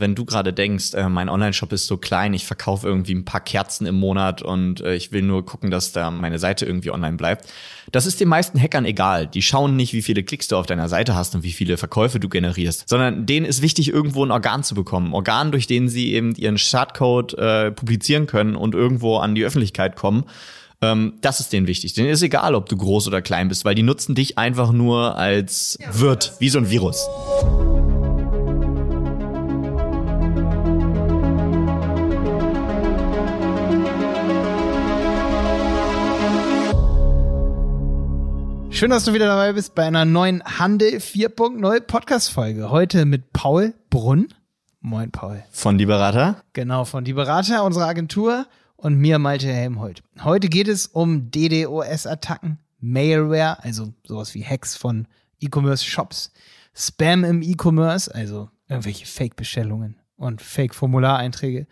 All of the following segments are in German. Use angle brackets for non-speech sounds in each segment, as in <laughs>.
Wenn du gerade denkst, äh, mein Online-Shop ist so klein, ich verkaufe irgendwie ein paar Kerzen im Monat und äh, ich will nur gucken, dass da meine Seite irgendwie online bleibt. Das ist den meisten Hackern egal. Die schauen nicht, wie viele Klicks du auf deiner Seite hast und wie viele Verkäufe du generierst, sondern denen ist wichtig, irgendwo ein Organ zu bekommen. Organ, durch den sie eben ihren Schadcode äh, publizieren können und irgendwo an die Öffentlichkeit kommen. Ähm, das ist denen wichtig. Denen ist egal, ob du groß oder klein bist, weil die nutzen dich einfach nur als Wirt, wie so ein Virus. Schön, dass du wieder dabei bist bei einer neuen Handel 4.0 Podcast-Folge. Heute mit Paul Brunn. Moin, Paul. Von Die Berater? Genau, von Die Berater, unserer Agentur und mir, Malte Helmholt. Heute geht es um DDoS-Attacken, Malware, also sowas wie Hacks von E-Commerce-Shops, Spam im E-Commerce, also irgendwelche Fake-Bestellungen und Fake-Formulareinträge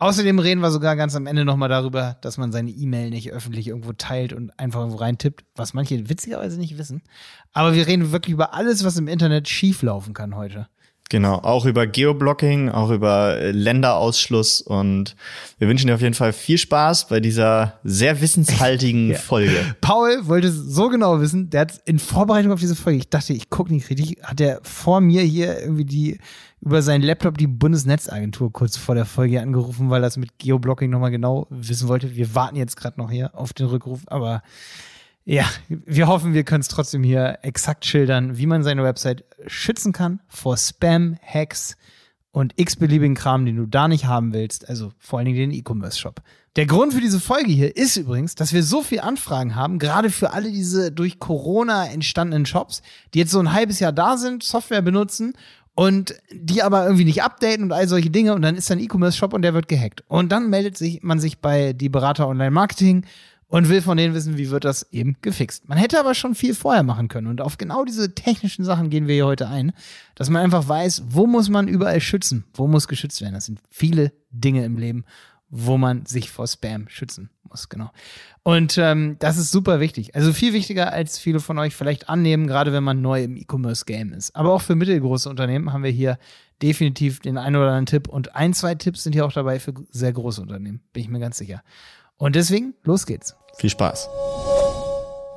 Außerdem reden wir sogar ganz am Ende nochmal darüber, dass man seine E-Mail nicht öffentlich irgendwo teilt und einfach irgendwo reintippt, was manche witzigerweise nicht wissen. Aber wir reden wirklich über alles, was im Internet schieflaufen kann heute. Genau, auch über Geoblocking, auch über äh, Länderausschluss und wir wünschen dir auf jeden Fall viel Spaß bei dieser sehr wissenshaltigen <laughs> ja. Folge. Paul wollte so genau wissen, der hat in Vorbereitung auf diese Folge, ich dachte, ich gucke nicht richtig, hat er vor mir hier irgendwie die über seinen Laptop die Bundesnetzagentur kurz vor der Folge angerufen, weil er das mit Geoblocking nochmal genau wissen wollte. Wir warten jetzt gerade noch hier auf den Rückruf, aber ja, wir hoffen, wir können es trotzdem hier exakt schildern, wie man seine Website schützen kann vor Spam, Hacks und x-beliebigen Kram, den du da nicht haben willst, also vor allen Dingen den E-Commerce-Shop. Der Grund für diese Folge hier ist übrigens, dass wir so viel Anfragen haben, gerade für alle diese durch Corona entstandenen Shops, die jetzt so ein halbes Jahr da sind, Software benutzen und die aber irgendwie nicht updaten und all solche Dinge und dann ist da ein E-Commerce-Shop und der wird gehackt. Und dann meldet sich man sich bei die Berater Online Marketing und will von denen wissen, wie wird das eben gefixt. Man hätte aber schon viel vorher machen können und auf genau diese technischen Sachen gehen wir hier heute ein, dass man einfach weiß, wo muss man überall schützen, wo muss geschützt werden. Das sind viele Dinge im Leben, wo man sich vor Spam schützen muss, genau. Und ähm, das ist super wichtig. Also viel wichtiger, als viele von euch vielleicht annehmen, gerade wenn man neu im E-Commerce-Game ist. Aber auch für mittelgroße Unternehmen haben wir hier definitiv den einen oder anderen Tipp. Und ein, zwei Tipps sind hier auch dabei für sehr große Unternehmen, bin ich mir ganz sicher. Und deswegen, los geht's. Viel Spaß.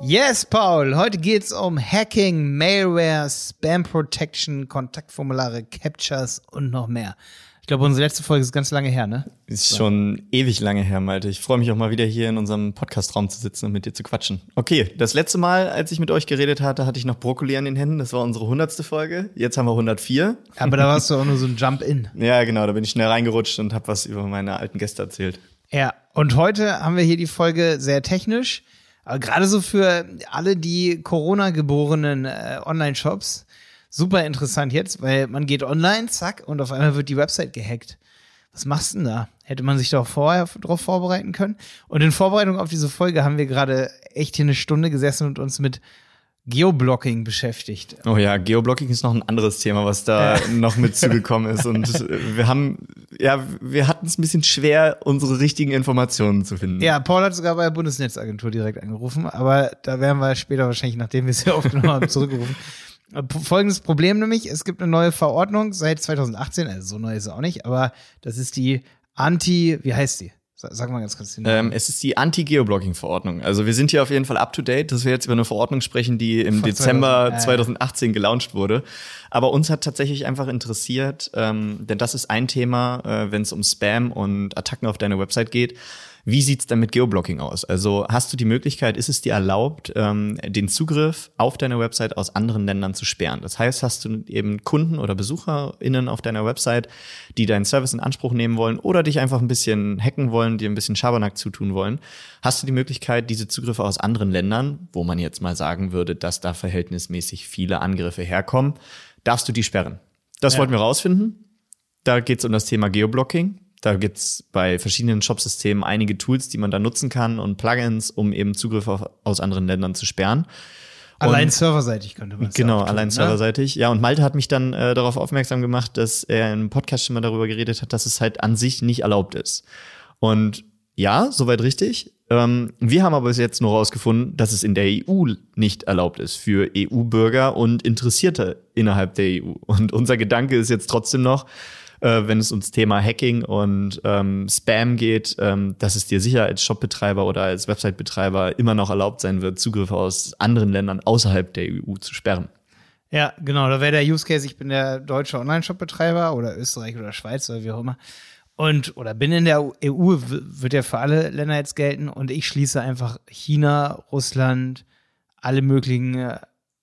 Yes, Paul. Heute geht's um Hacking, Malware, Spam Protection, Kontaktformulare, Captures und noch mehr. Ich glaube, unsere letzte Folge ist ganz lange her, ne? Ist so. schon ewig lange her, Malte. Ich freue mich auch mal wieder hier in unserem Podcastraum zu sitzen und mit dir zu quatschen. Okay, das letzte Mal, als ich mit euch geredet hatte, hatte ich noch Brokkoli an den Händen. Das war unsere hundertste Folge. Jetzt haben wir 104. Aber da warst du auch nur so ein Jump-In. <laughs> ja, genau. Da bin ich schnell reingerutscht und habe was über meine alten Gäste erzählt. Ja, und heute haben wir hier die Folge sehr technisch. Aber gerade so für alle die Corona-geborenen äh, Online-Shops super interessant jetzt, weil man geht online, zack, und auf einmal wird die Website gehackt. Was machst du denn da? Hätte man sich doch vorher darauf vorbereiten können? Und in Vorbereitung auf diese Folge haben wir gerade echt hier eine Stunde gesessen und uns mit Geoblocking beschäftigt. Oh ja, Geoblocking ist noch ein anderes Thema, was da <laughs> noch mit zugekommen ist. Und wir haben, ja, wir hatten es ein bisschen schwer, unsere richtigen Informationen zu finden. Ja, Paul hat sogar bei der Bundesnetzagentur direkt angerufen, aber da werden wir später wahrscheinlich, nachdem wir es <laughs> hier aufgenommen haben, zurückgerufen. Folgendes Problem nämlich, es gibt eine neue Verordnung seit 2018, also so neu ist sie auch nicht, aber das ist die Anti, wie heißt die? Sag mal ganz kurz ähm, Es ist die Anti-Geoblocking-Verordnung. Also wir sind hier auf jeden Fall up to date, dass wir jetzt über eine Verordnung sprechen, die im Von Dezember 2000, 2018 gelauncht wurde. Aber uns hat tatsächlich einfach interessiert, ähm, denn das ist ein Thema, äh, wenn es um Spam und Attacken auf deine Website geht wie sieht's dann mit Geoblocking aus? Also hast du die Möglichkeit, ist es dir erlaubt, ähm, den Zugriff auf deine Website aus anderen Ländern zu sperren? Das heißt, hast du eben Kunden oder BesucherInnen auf deiner Website, die deinen Service in Anspruch nehmen wollen oder dich einfach ein bisschen hacken wollen, dir ein bisschen Schabernack zutun wollen, hast du die Möglichkeit, diese Zugriffe aus anderen Ländern, wo man jetzt mal sagen würde, dass da verhältnismäßig viele Angriffe herkommen, darfst du die sperren. Das ja. wollten wir rausfinden. Da geht es um das Thema Geoblocking. Da gibt's bei verschiedenen Shop-Systemen einige Tools, die man da nutzen kann und Plugins, um eben Zugriff auf, aus anderen Ländern zu sperren. Allein serverseitig könnte man das Genau, tun, allein ne? serverseitig. Ja, und Malte hat mich dann äh, darauf aufmerksam gemacht, dass er im Podcast schon mal darüber geredet hat, dass es halt an sich nicht erlaubt ist. Und ja, soweit richtig. Ähm, wir haben aber bis jetzt nur herausgefunden, dass es in der EU nicht erlaubt ist für EU-Bürger und Interessierte innerhalb der EU. Und unser Gedanke ist jetzt trotzdem noch, äh, wenn es ums Thema Hacking und ähm, Spam geht, ähm, dass es dir sicher als Shopbetreiber oder als Website-Betreiber immer noch erlaubt sein wird, Zugriffe aus anderen Ländern außerhalb der EU zu sperren. Ja, genau. Da wäre der Use Case, ich bin der deutsche Online-Shop-Betreiber oder Österreich oder Schweiz oder wie auch immer. Und, oder bin in der EU, wird ja für alle Länder jetzt gelten. Und ich schließe einfach China, Russland, alle möglichen äh,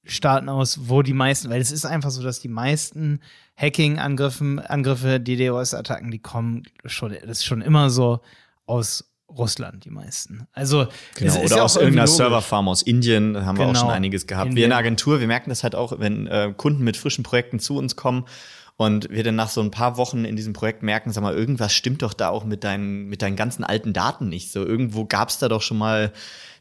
Staaten aus, wo die meisten, weil es ist einfach so, dass die meisten Hacking-Angriffe, Angriffe, DDoS-Attacken, die kommen schon, das ist schon immer so aus Russland, die meisten. Also genau, oder ja aus irgendeiner Serverfarm aus Indien haben genau, wir auch schon genau. einiges gehabt. Indien. Wir in der Agentur, wir merken das halt auch, wenn äh, Kunden mit frischen Projekten zu uns kommen und wir dann nach so ein paar Wochen in diesem Projekt merken, sag mal, irgendwas stimmt doch da auch mit deinen, mit deinen ganzen alten Daten nicht. So irgendwo gab es da doch schon mal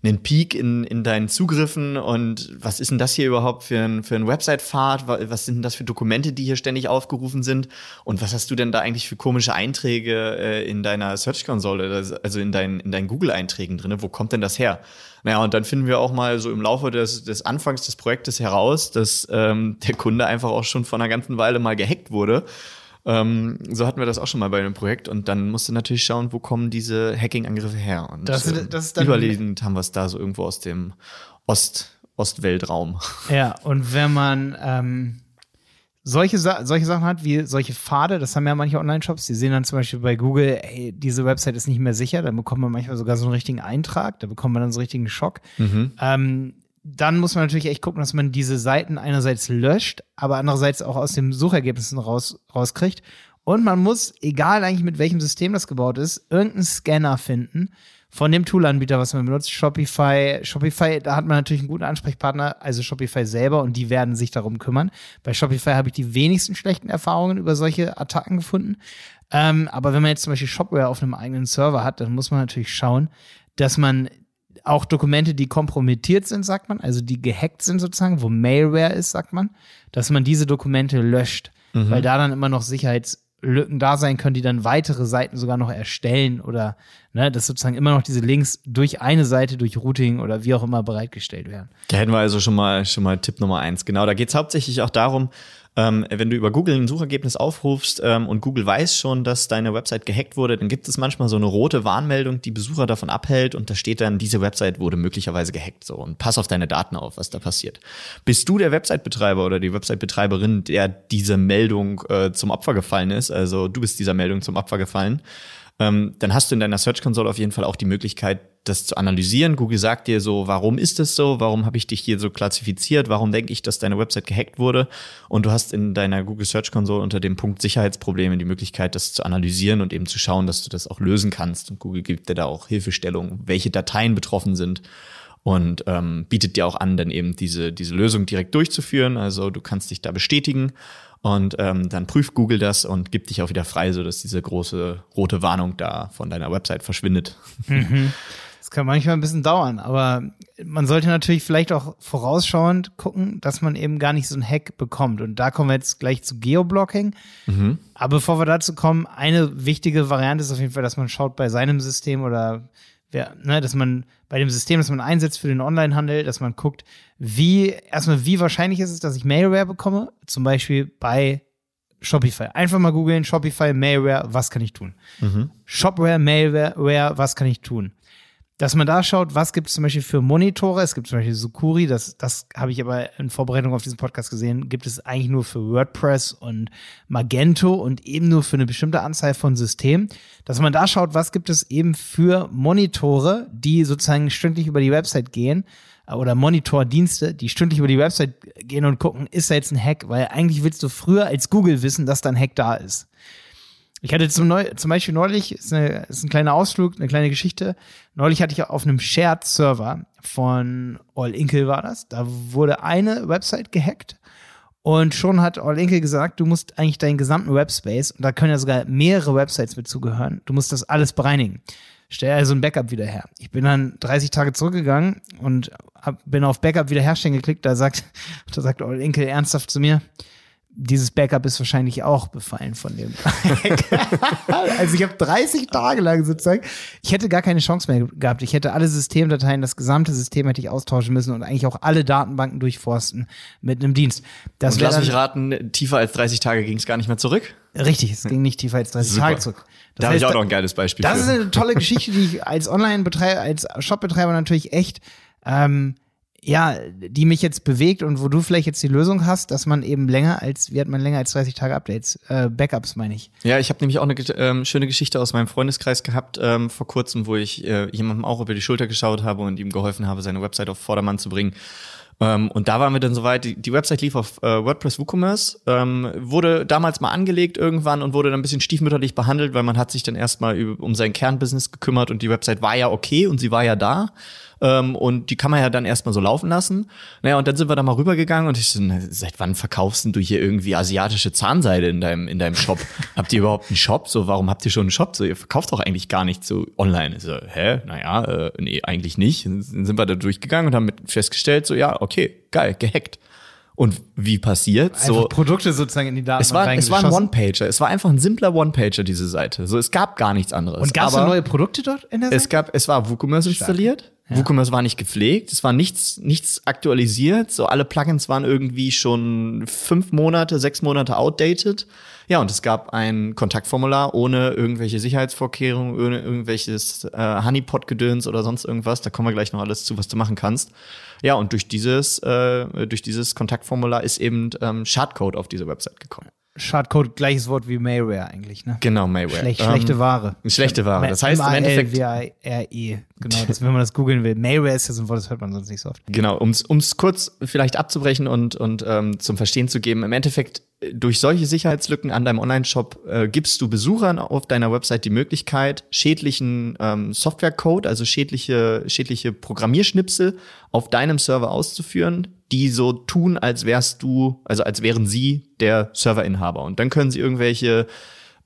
einen Peak in, in deinen Zugriffen und was ist denn das hier überhaupt für ein, für ein Website-Pfad? Was sind denn das für Dokumente, die hier ständig aufgerufen sind? Und was hast du denn da eigentlich für komische Einträge äh, in deiner Search-Konsole, also in, dein, in deinen Google-Einträgen drin? Wo kommt denn das her? Naja, und dann finden wir auch mal so im Laufe des, des Anfangs des Projektes heraus, dass ähm, der Kunde einfach auch schon vor einer ganzen Weile mal gehackt wurde ähm, so hatten wir das auch schon mal bei einem Projekt und dann musst du natürlich schauen, wo kommen diese Hacking-Angriffe her. Und das, äh, das überlegend haben wir es da so irgendwo aus dem Ost, Ostweltraum. Ja, und wenn man ähm, solche, solche Sachen hat, wie solche Pfade, das haben ja manche Online-Shops, die sehen dann zum Beispiel bei Google, ey, diese Website ist nicht mehr sicher, dann bekommt man manchmal sogar so einen richtigen Eintrag, da bekommt man dann so einen richtigen Schock. Mhm. Ähm, dann muss man natürlich echt gucken, dass man diese Seiten einerseits löscht, aber andererseits auch aus den Suchergebnissen raus, rauskriegt. Und man muss, egal eigentlich mit welchem System das gebaut ist, irgendeinen Scanner finden von dem Toolanbieter, was man benutzt. Shopify, Shopify, da hat man natürlich einen guten Ansprechpartner, also Shopify selber, und die werden sich darum kümmern. Bei Shopify habe ich die wenigsten schlechten Erfahrungen über solche Attacken gefunden. Ähm, aber wenn man jetzt zum Beispiel Shopware auf einem eigenen Server hat, dann muss man natürlich schauen, dass man auch Dokumente, die kompromittiert sind, sagt man, also die gehackt sind sozusagen, wo Malware ist, sagt man, dass man diese Dokumente löscht, mhm. weil da dann immer noch Sicherheitslücken da sein können, die dann weitere Seiten sogar noch erstellen oder ne, dass sozusagen immer noch diese Links durch eine Seite, durch Routing oder wie auch immer bereitgestellt werden. Da hätten wir also schon mal schon mal Tipp Nummer eins. Genau, da geht es hauptsächlich auch darum, ähm, wenn du über Google ein Suchergebnis aufrufst ähm, und Google weiß schon, dass deine Website gehackt wurde, dann gibt es manchmal so eine rote Warnmeldung, die Besucher davon abhält und da steht dann, diese Website wurde möglicherweise gehackt. So und pass auf deine Daten auf, was da passiert. Bist du der Website-Betreiber oder die Website-Betreiberin, der diese Meldung äh, zum Opfer gefallen ist? Also du bist dieser Meldung zum Opfer gefallen ähm, dann hast du in deiner Search Console auf jeden Fall auch die Möglichkeit, das zu analysieren. Google sagt dir so, warum ist es so? Warum habe ich dich hier so klassifiziert? Warum denke ich, dass deine Website gehackt wurde? Und du hast in deiner Google Search Console unter dem Punkt Sicherheitsprobleme die Möglichkeit, das zu analysieren und eben zu schauen, dass du das auch lösen kannst. Und Google gibt dir da auch Hilfestellung, welche Dateien betroffen sind und ähm, bietet dir auch an, dann eben diese, diese Lösung direkt durchzuführen. Also du kannst dich da bestätigen und ähm, dann prüft Google das und gibt dich auch wieder frei, sodass diese große rote Warnung da von deiner Website verschwindet. Mhm. <laughs> Das kann manchmal ein bisschen dauern, aber man sollte natürlich vielleicht auch vorausschauend gucken, dass man eben gar nicht so einen Hack bekommt. Und da kommen wir jetzt gleich zu Geoblocking. Mhm. Aber bevor wir dazu kommen, eine wichtige Variante ist auf jeden Fall, dass man schaut bei seinem System oder wer, ne, dass man bei dem System, das man einsetzt für den Onlinehandel, dass man guckt, wie, erstmal, wie wahrscheinlich ist es, dass ich Malware bekomme, zum Beispiel bei Shopify. Einfach mal googeln, Shopify, Malware, was kann ich tun? Mhm. Shopware, Malware, was kann ich tun? Dass man da schaut, was gibt es zum Beispiel für Monitore. Es gibt zum Beispiel Sukuri, das, das habe ich aber in Vorbereitung auf diesen Podcast gesehen, gibt es eigentlich nur für WordPress und Magento und eben nur für eine bestimmte Anzahl von Systemen. Dass man da schaut, was gibt es eben für Monitore, die sozusagen stündlich über die Website gehen äh, oder Monitordienste, die stündlich über die Website gehen und gucken, ist da jetzt ein Hack? Weil eigentlich willst du früher als Google wissen, dass da ein Hack da ist. Ich hatte zum, Neu zum Beispiel neulich, ist, eine, ist ein kleiner Ausflug, eine kleine Geschichte. Neulich hatte ich auf einem Shared-Server von All Inkle war das. Da wurde eine Website gehackt und schon hat All Inkle gesagt, du musst eigentlich deinen gesamten Webspace, und da können ja sogar mehrere Websites mit zugehören, du musst das alles bereinigen. Stell also ein Backup wieder her. Ich bin dann 30 Tage zurückgegangen und hab, bin auf Backup wiederherstellen geklickt. Da sagt, <laughs> da sagt All Inkle ernsthaft zu mir, dieses Backup ist wahrscheinlich auch befallen von dem. <laughs> also ich habe 30 Tage lang sozusagen, ich hätte gar keine Chance mehr gehabt. Ich hätte alle Systemdateien, das gesamte System hätte ich austauschen müssen und eigentlich auch alle Datenbanken durchforsten mit einem Dienst. Das und lass mich raten, tiefer als 30 Tage ging es gar nicht mehr zurück? Richtig, es ging nicht tiefer als 30 Super. Tage zurück. Das da habe ich auch noch ein geiles Beispiel. Das für. ist eine tolle Geschichte, die ich als Online-Betreiber, als Shop-Betreiber natürlich echt ähm, ja, die mich jetzt bewegt und wo du vielleicht jetzt die Lösung hast, dass man eben länger als, wie hat man länger als 30 Tage Updates, äh, Backups meine ich. Ja, ich habe nämlich auch eine ähm, schöne Geschichte aus meinem Freundeskreis gehabt ähm, vor kurzem, wo ich äh, jemandem auch über die Schulter geschaut habe und ihm geholfen habe, seine Website auf Vordermann zu bringen. Ähm, und da waren wir dann soweit, die, die Website lief auf äh, WordPress WooCommerce, ähm, wurde damals mal angelegt irgendwann und wurde dann ein bisschen stiefmütterlich behandelt, weil man hat sich dann erstmal um sein Kernbusiness gekümmert und die Website war ja okay und sie war ja da. Ähm, und die kann man ja dann erstmal so laufen lassen. Naja, und dann sind wir da mal rübergegangen und ich so, na, seit wann verkaufst du hier irgendwie asiatische Zahnseide in deinem, in deinem Shop? <laughs> habt ihr überhaupt einen Shop? So, warum habt ihr schon einen Shop? So, ihr verkauft doch eigentlich gar nicht so online. Ich so, hä? Naja, äh, nee, eigentlich nicht. Dann sind wir da durchgegangen und haben festgestellt, so, ja, okay, geil, gehackt. Und wie passiert? Einfach so Produkte sozusagen in die Daten. Es war, es war ein One-Pager. Es war einfach ein simpler One-Pager, diese Seite. So, es gab gar nichts anderes. Und gab es neue Produkte dort in der Seite? Es gab, es war WooCommerce installiert. Ja. WooCommerce war nicht gepflegt, es war nichts, nichts aktualisiert. So alle Plugins waren irgendwie schon fünf Monate, sechs Monate outdated. Ja, und es gab ein Kontaktformular ohne irgendwelche Sicherheitsvorkehrungen, ohne irgendwelches äh, Honeypot-Gedöns oder sonst irgendwas. Da kommen wir gleich noch alles zu, was du machen kannst. Ja, und durch dieses, äh, durch dieses Kontaktformular ist eben ähm, Schadcode auf diese Website gekommen. Schadcode, gleiches Wort wie Mayware eigentlich, ne? Genau, Mayware. Schlecht, ähm, schlechte Ware. Schlechte Ware. Das heißt im Endeffekt. R-E. Genau, das, wenn man das googeln will. Mayware ist ja so ein Wort, das hört man sonst nicht so oft. Genau, um es kurz vielleicht abzubrechen und, und ähm, zum Verstehen zu geben. Im Endeffekt durch solche Sicherheitslücken an deinem Online-Shop äh, gibst du Besuchern auf deiner Website die Möglichkeit, schädlichen ähm, Softwarecode, also schädliche, schädliche Programmierschnipsel auf deinem Server auszuführen, die so tun, als wärst du, also als wären sie der Serverinhaber. Und dann können sie irgendwelche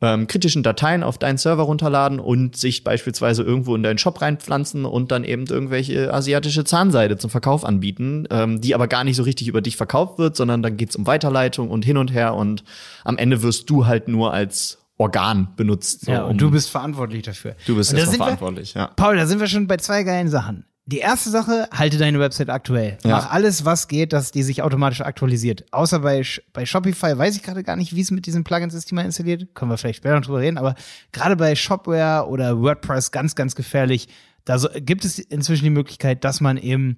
ähm, kritischen Dateien auf deinen Server runterladen und sich beispielsweise irgendwo in deinen Shop reinpflanzen und dann eben irgendwelche asiatische Zahnseide zum Verkauf anbieten, ähm, die aber gar nicht so richtig über dich verkauft wird, sondern dann geht's um Weiterleitung und hin und her und am Ende wirst du halt nur als Organ benutzt. So, ja, und um, du bist verantwortlich dafür. Du bist verantwortlich, wir, ja. Paul, da sind wir schon bei zwei geilen Sachen die erste Sache, halte deine Website aktuell. Ja. Mach alles, was geht, dass die sich automatisch aktualisiert. Außer bei, bei Shopify weiß ich gerade gar nicht, wie es mit diesen Plugins ist, die man installiert. Können wir vielleicht später noch drüber reden. Aber gerade bei Shopware oder WordPress ganz, ganz gefährlich. Da so, gibt es inzwischen die Möglichkeit, dass man eben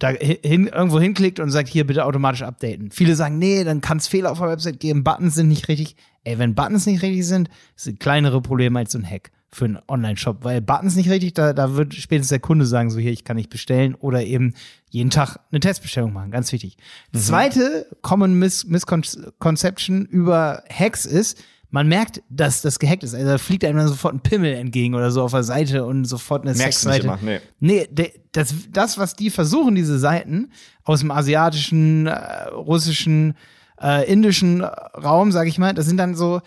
da hin, irgendwo hinklickt und sagt, hier bitte automatisch updaten. Viele sagen, nee, dann kann es Fehler auf der Website geben, Buttons sind nicht richtig. Ey, wenn Buttons nicht richtig sind, sind kleinere Probleme als so ein Hack für einen Online-Shop, weil Buttons nicht richtig, da, da wird spätestens der Kunde sagen, so hier, ich kann nicht bestellen oder eben jeden Tag eine Testbestellung machen, ganz wichtig. Mhm. Zweite Common Mis Misconception über Hacks ist, man merkt, dass das gehackt ist. Also da fliegt einem dann sofort ein Pimmel entgegen oder so auf der Seite und sofort eine Sexseite. Nee, nee das, das, was die versuchen, diese Seiten aus dem asiatischen, äh, russischen, äh, indischen Raum, sag ich mal, das sind dann so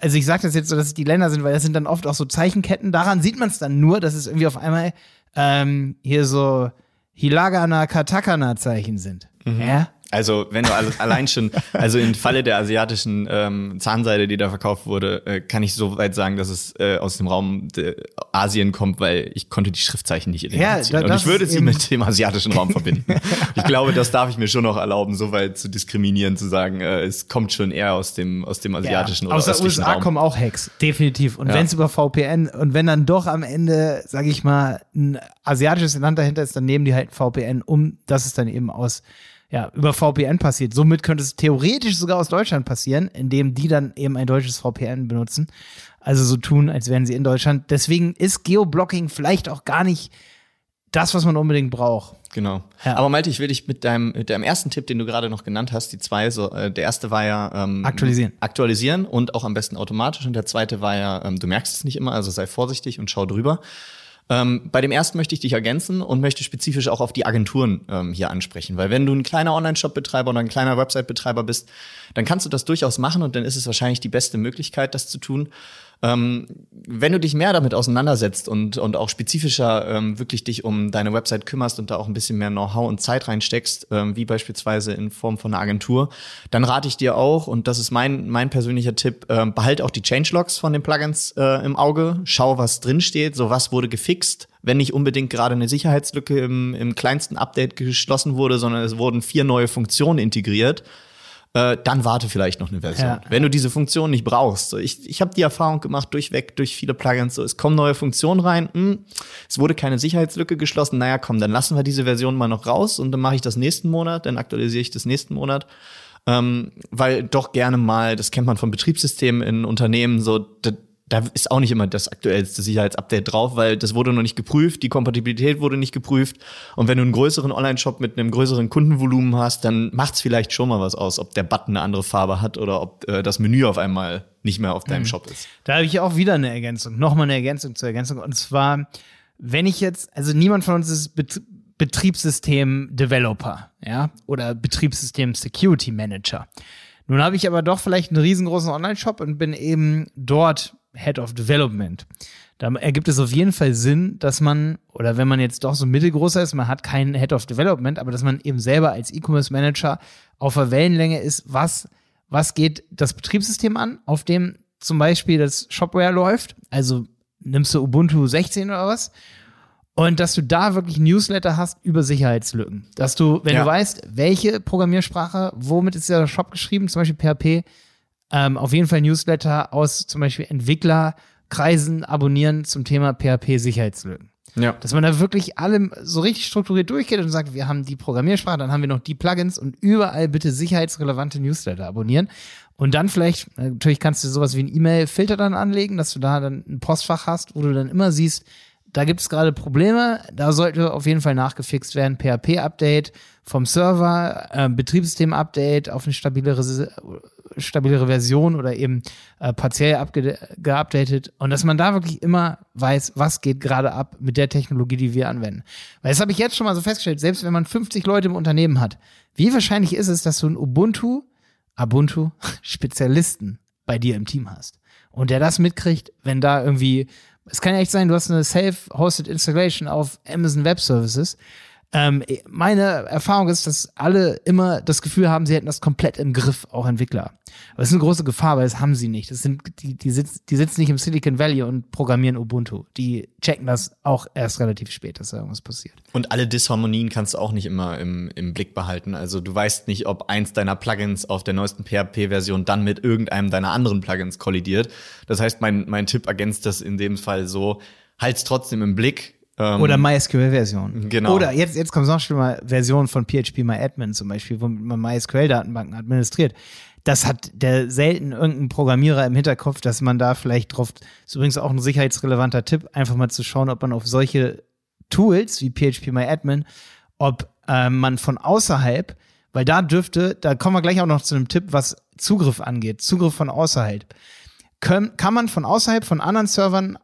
also ich sage das jetzt so, dass es die Länder sind, weil das sind dann oft auch so Zeichenketten. Daran sieht man es dann nur, dass es irgendwie auf einmal ähm, hier so Hilagana Katakana Zeichen sind. Mhm. Ja? Also wenn du allein schon, also im Falle der asiatischen ähm, Zahnseide, die da verkauft wurde, äh, kann ich so weit sagen, dass es äh, aus dem Raum Asien kommt, weil ich konnte die Schriftzeichen nicht identifizieren. Ja, da, Und ich würde sie mit dem asiatischen Raum verbinden. ich glaube, das darf ich mir schon noch erlauben, so weit zu diskriminieren, zu sagen, äh, es kommt schon eher aus dem aus dem asiatischen ja, oder aus der USA Raum. kommen auch Hacks, definitiv. Und ja. wenn es über VPN und wenn dann doch am Ende, sage ich mal, ein asiatisches Land dahinter ist, dann nehmen die halt VPN, um dass es dann eben aus ja, über VPN passiert. Somit könnte es theoretisch sogar aus Deutschland passieren, indem die dann eben ein deutsches VPN benutzen. Also so tun, als wären sie in Deutschland. Deswegen ist Geoblocking vielleicht auch gar nicht das, was man unbedingt braucht. Genau. Ja. Aber Malte, ich will dich mit deinem, mit deinem ersten Tipp, den du gerade noch genannt hast, die zwei, so, äh, der erste war ja ähm, aktualisieren. Aktualisieren und auch am besten automatisch. Und der zweite war ja, ähm, du merkst es nicht immer, also sei vorsichtig und schau drüber. Ähm, bei dem ersten möchte ich dich ergänzen und möchte spezifisch auch auf die Agenturen ähm, hier ansprechen, weil wenn du ein kleiner Online-Shop-Betreiber oder ein kleiner Website-Betreiber bist, dann kannst du das durchaus machen und dann ist es wahrscheinlich die beste Möglichkeit, das zu tun. Ähm, wenn du dich mehr damit auseinandersetzt und, und auch spezifischer ähm, wirklich dich um deine Website kümmerst und da auch ein bisschen mehr Know-how und Zeit reinsteckst, ähm, wie beispielsweise in Form von einer Agentur, dann rate ich dir auch, und das ist mein, mein persönlicher Tipp, äh, behalt auch die Changelogs von den Plugins äh, im Auge, schau, was drin steht, so was wurde gefixt, wenn nicht unbedingt gerade eine Sicherheitslücke im, im kleinsten Update geschlossen wurde, sondern es wurden vier neue Funktionen integriert äh, dann warte vielleicht noch eine Version. Ja. Wenn du diese Funktion nicht brauchst. So, ich ich habe die Erfahrung gemacht, durchweg, durch viele Plugins, so, es kommen neue Funktionen rein, hm, es wurde keine Sicherheitslücke geschlossen, naja, komm, dann lassen wir diese Version mal noch raus und dann mache ich das nächsten Monat, dann aktualisiere ich das nächsten Monat. Ähm, weil doch gerne mal, das kennt man von Betriebssystemen in Unternehmen, so, da ist auch nicht immer das aktuellste Sicherheitsupdate drauf, weil das wurde noch nicht geprüft, die Kompatibilität wurde nicht geprüft. Und wenn du einen größeren Online-Shop mit einem größeren Kundenvolumen hast, dann macht es vielleicht schon mal was aus, ob der Button eine andere Farbe hat oder ob äh, das Menü auf einmal nicht mehr auf deinem mhm. Shop ist. Da habe ich auch wieder eine Ergänzung, nochmal eine Ergänzung zur Ergänzung. Und zwar, wenn ich jetzt, also niemand von uns ist Bet Betriebssystem-Developer, ja, oder Betriebssystem-Security-Manager. Nun habe ich aber doch vielleicht einen riesengroßen Online-Shop und bin eben dort Head of Development. Da ergibt es auf jeden Fall Sinn, dass man, oder wenn man jetzt doch so mittelgroßer ist, man hat keinen Head of Development, aber dass man eben selber als E-Commerce Manager auf der Wellenlänge ist, was, was geht das Betriebssystem an, auf dem zum Beispiel das Shopware läuft. Also nimmst du Ubuntu 16 oder was? Und dass du da wirklich Newsletter hast über Sicherheitslücken. Dass du, wenn ja. du weißt, welche Programmiersprache, womit ist der Shop geschrieben, zum Beispiel PHP, ähm, auf jeden Fall Newsletter aus zum Beispiel Entwicklerkreisen abonnieren zum Thema PHP-Sicherheitslücken. Ja. Dass man da wirklich allem so richtig strukturiert durchgeht und sagt, wir haben die Programmiersprache, dann haben wir noch die Plugins und überall bitte sicherheitsrelevante Newsletter abonnieren. Und dann vielleicht, natürlich kannst du sowas wie ein E-Mail-Filter dann anlegen, dass du da dann ein Postfach hast, wo du dann immer siehst, da gibt es gerade Probleme, da sollte auf jeden Fall nachgefixt werden. PHP-Update vom Server, äh, Betriebssystem-Update auf eine stabilere stabilere Version oder eben äh, partiell geupdatet und dass man da wirklich immer weiß, was geht gerade ab mit der Technologie, die wir anwenden. Weil das habe ich jetzt schon mal so festgestellt, selbst wenn man 50 Leute im Unternehmen hat, wie wahrscheinlich ist es, dass du einen Ubuntu, Ubuntu <laughs> Spezialisten bei dir im Team hast und der das mitkriegt, wenn da irgendwie es kann ja echt sein, du hast eine self-hosted Installation auf Amazon Web Services ähm, meine Erfahrung ist, dass alle immer das Gefühl haben, sie hätten das komplett im Griff, auch Entwickler. Aber das ist eine große Gefahr, weil das haben sie nicht. Das sind, die, die, sitz, die sitzen nicht im Silicon Valley und programmieren Ubuntu. Die checken das auch erst relativ spät, dass da irgendwas passiert. Und alle Disharmonien kannst du auch nicht immer im, im Blick behalten. Also du weißt nicht, ob eins deiner Plugins auf der neuesten PHP-Version dann mit irgendeinem deiner anderen Plugins kollidiert. Das heißt, mein, mein Tipp ergänzt das in dem Fall so, halt's trotzdem im Blick, ähm, Oder MySQL-Version. Genau. Oder jetzt, jetzt kommt noch schon mal Version von PHP MyAdmin zum Beispiel, womit man MySQL-Datenbanken administriert. Das hat der selten irgendein Programmierer im Hinterkopf, dass man da vielleicht drauf, ist übrigens auch ein sicherheitsrelevanter Tipp, einfach mal zu schauen, ob man auf solche Tools wie PHP MyAdmin, ob äh, man von außerhalb, weil da dürfte, da kommen wir gleich auch noch zu einem Tipp, was Zugriff angeht, Zugriff von außerhalb. Können, kann man von außerhalb von anderen Servern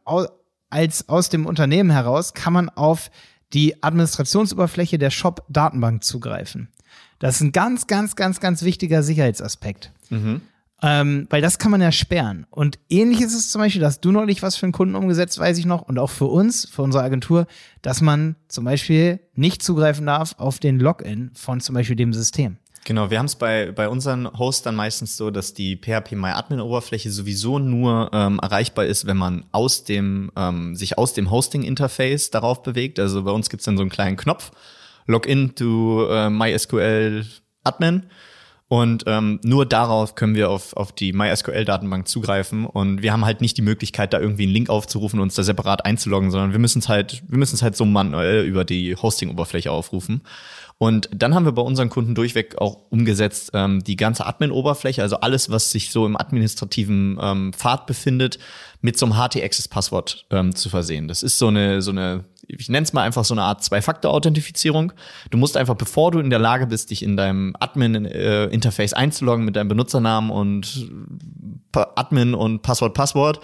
als aus dem Unternehmen heraus kann man auf die Administrationsoberfläche der Shop-Datenbank zugreifen. Das ist ein ganz, ganz, ganz, ganz wichtiger Sicherheitsaspekt. Mhm. Ähm, weil das kann man ja sperren. Und ähnlich ist es zum Beispiel, dass du neulich was für einen Kunden umgesetzt, weiß ich noch, und auch für uns, für unsere Agentur, dass man zum Beispiel nicht zugreifen darf auf den Login von zum Beispiel dem System. Genau, wir haben es bei, bei unseren Hostern meistens so, dass die PHP MyAdmin-Oberfläche sowieso nur ähm, erreichbar ist, wenn man aus dem, ähm, sich aus dem Hosting-Interface darauf bewegt. Also bei uns gibt's dann so einen kleinen Knopf, Login to äh, MySQL Admin. Und ähm, nur darauf können wir auf, auf die MySQL-Datenbank zugreifen. Und wir haben halt nicht die Möglichkeit, da irgendwie einen Link aufzurufen und uns da separat einzuloggen, sondern wir müssen es halt, wir müssen es halt so manuell über die Hosting-Oberfläche aufrufen. Und dann haben wir bei unseren Kunden durchweg auch umgesetzt, ähm, die ganze Admin-Oberfläche, also alles, was sich so im administrativen ähm, Pfad befindet, mit so einem HT-Access-Passwort ähm, zu versehen. Das ist so eine, so eine, ich nenne es mal einfach so eine Art Zwei-Faktor-Authentifizierung. Du musst einfach, bevor du in der Lage bist, dich in deinem Admin-Interface einzuloggen mit deinem Benutzernamen und Admin und Passwort, Passwort,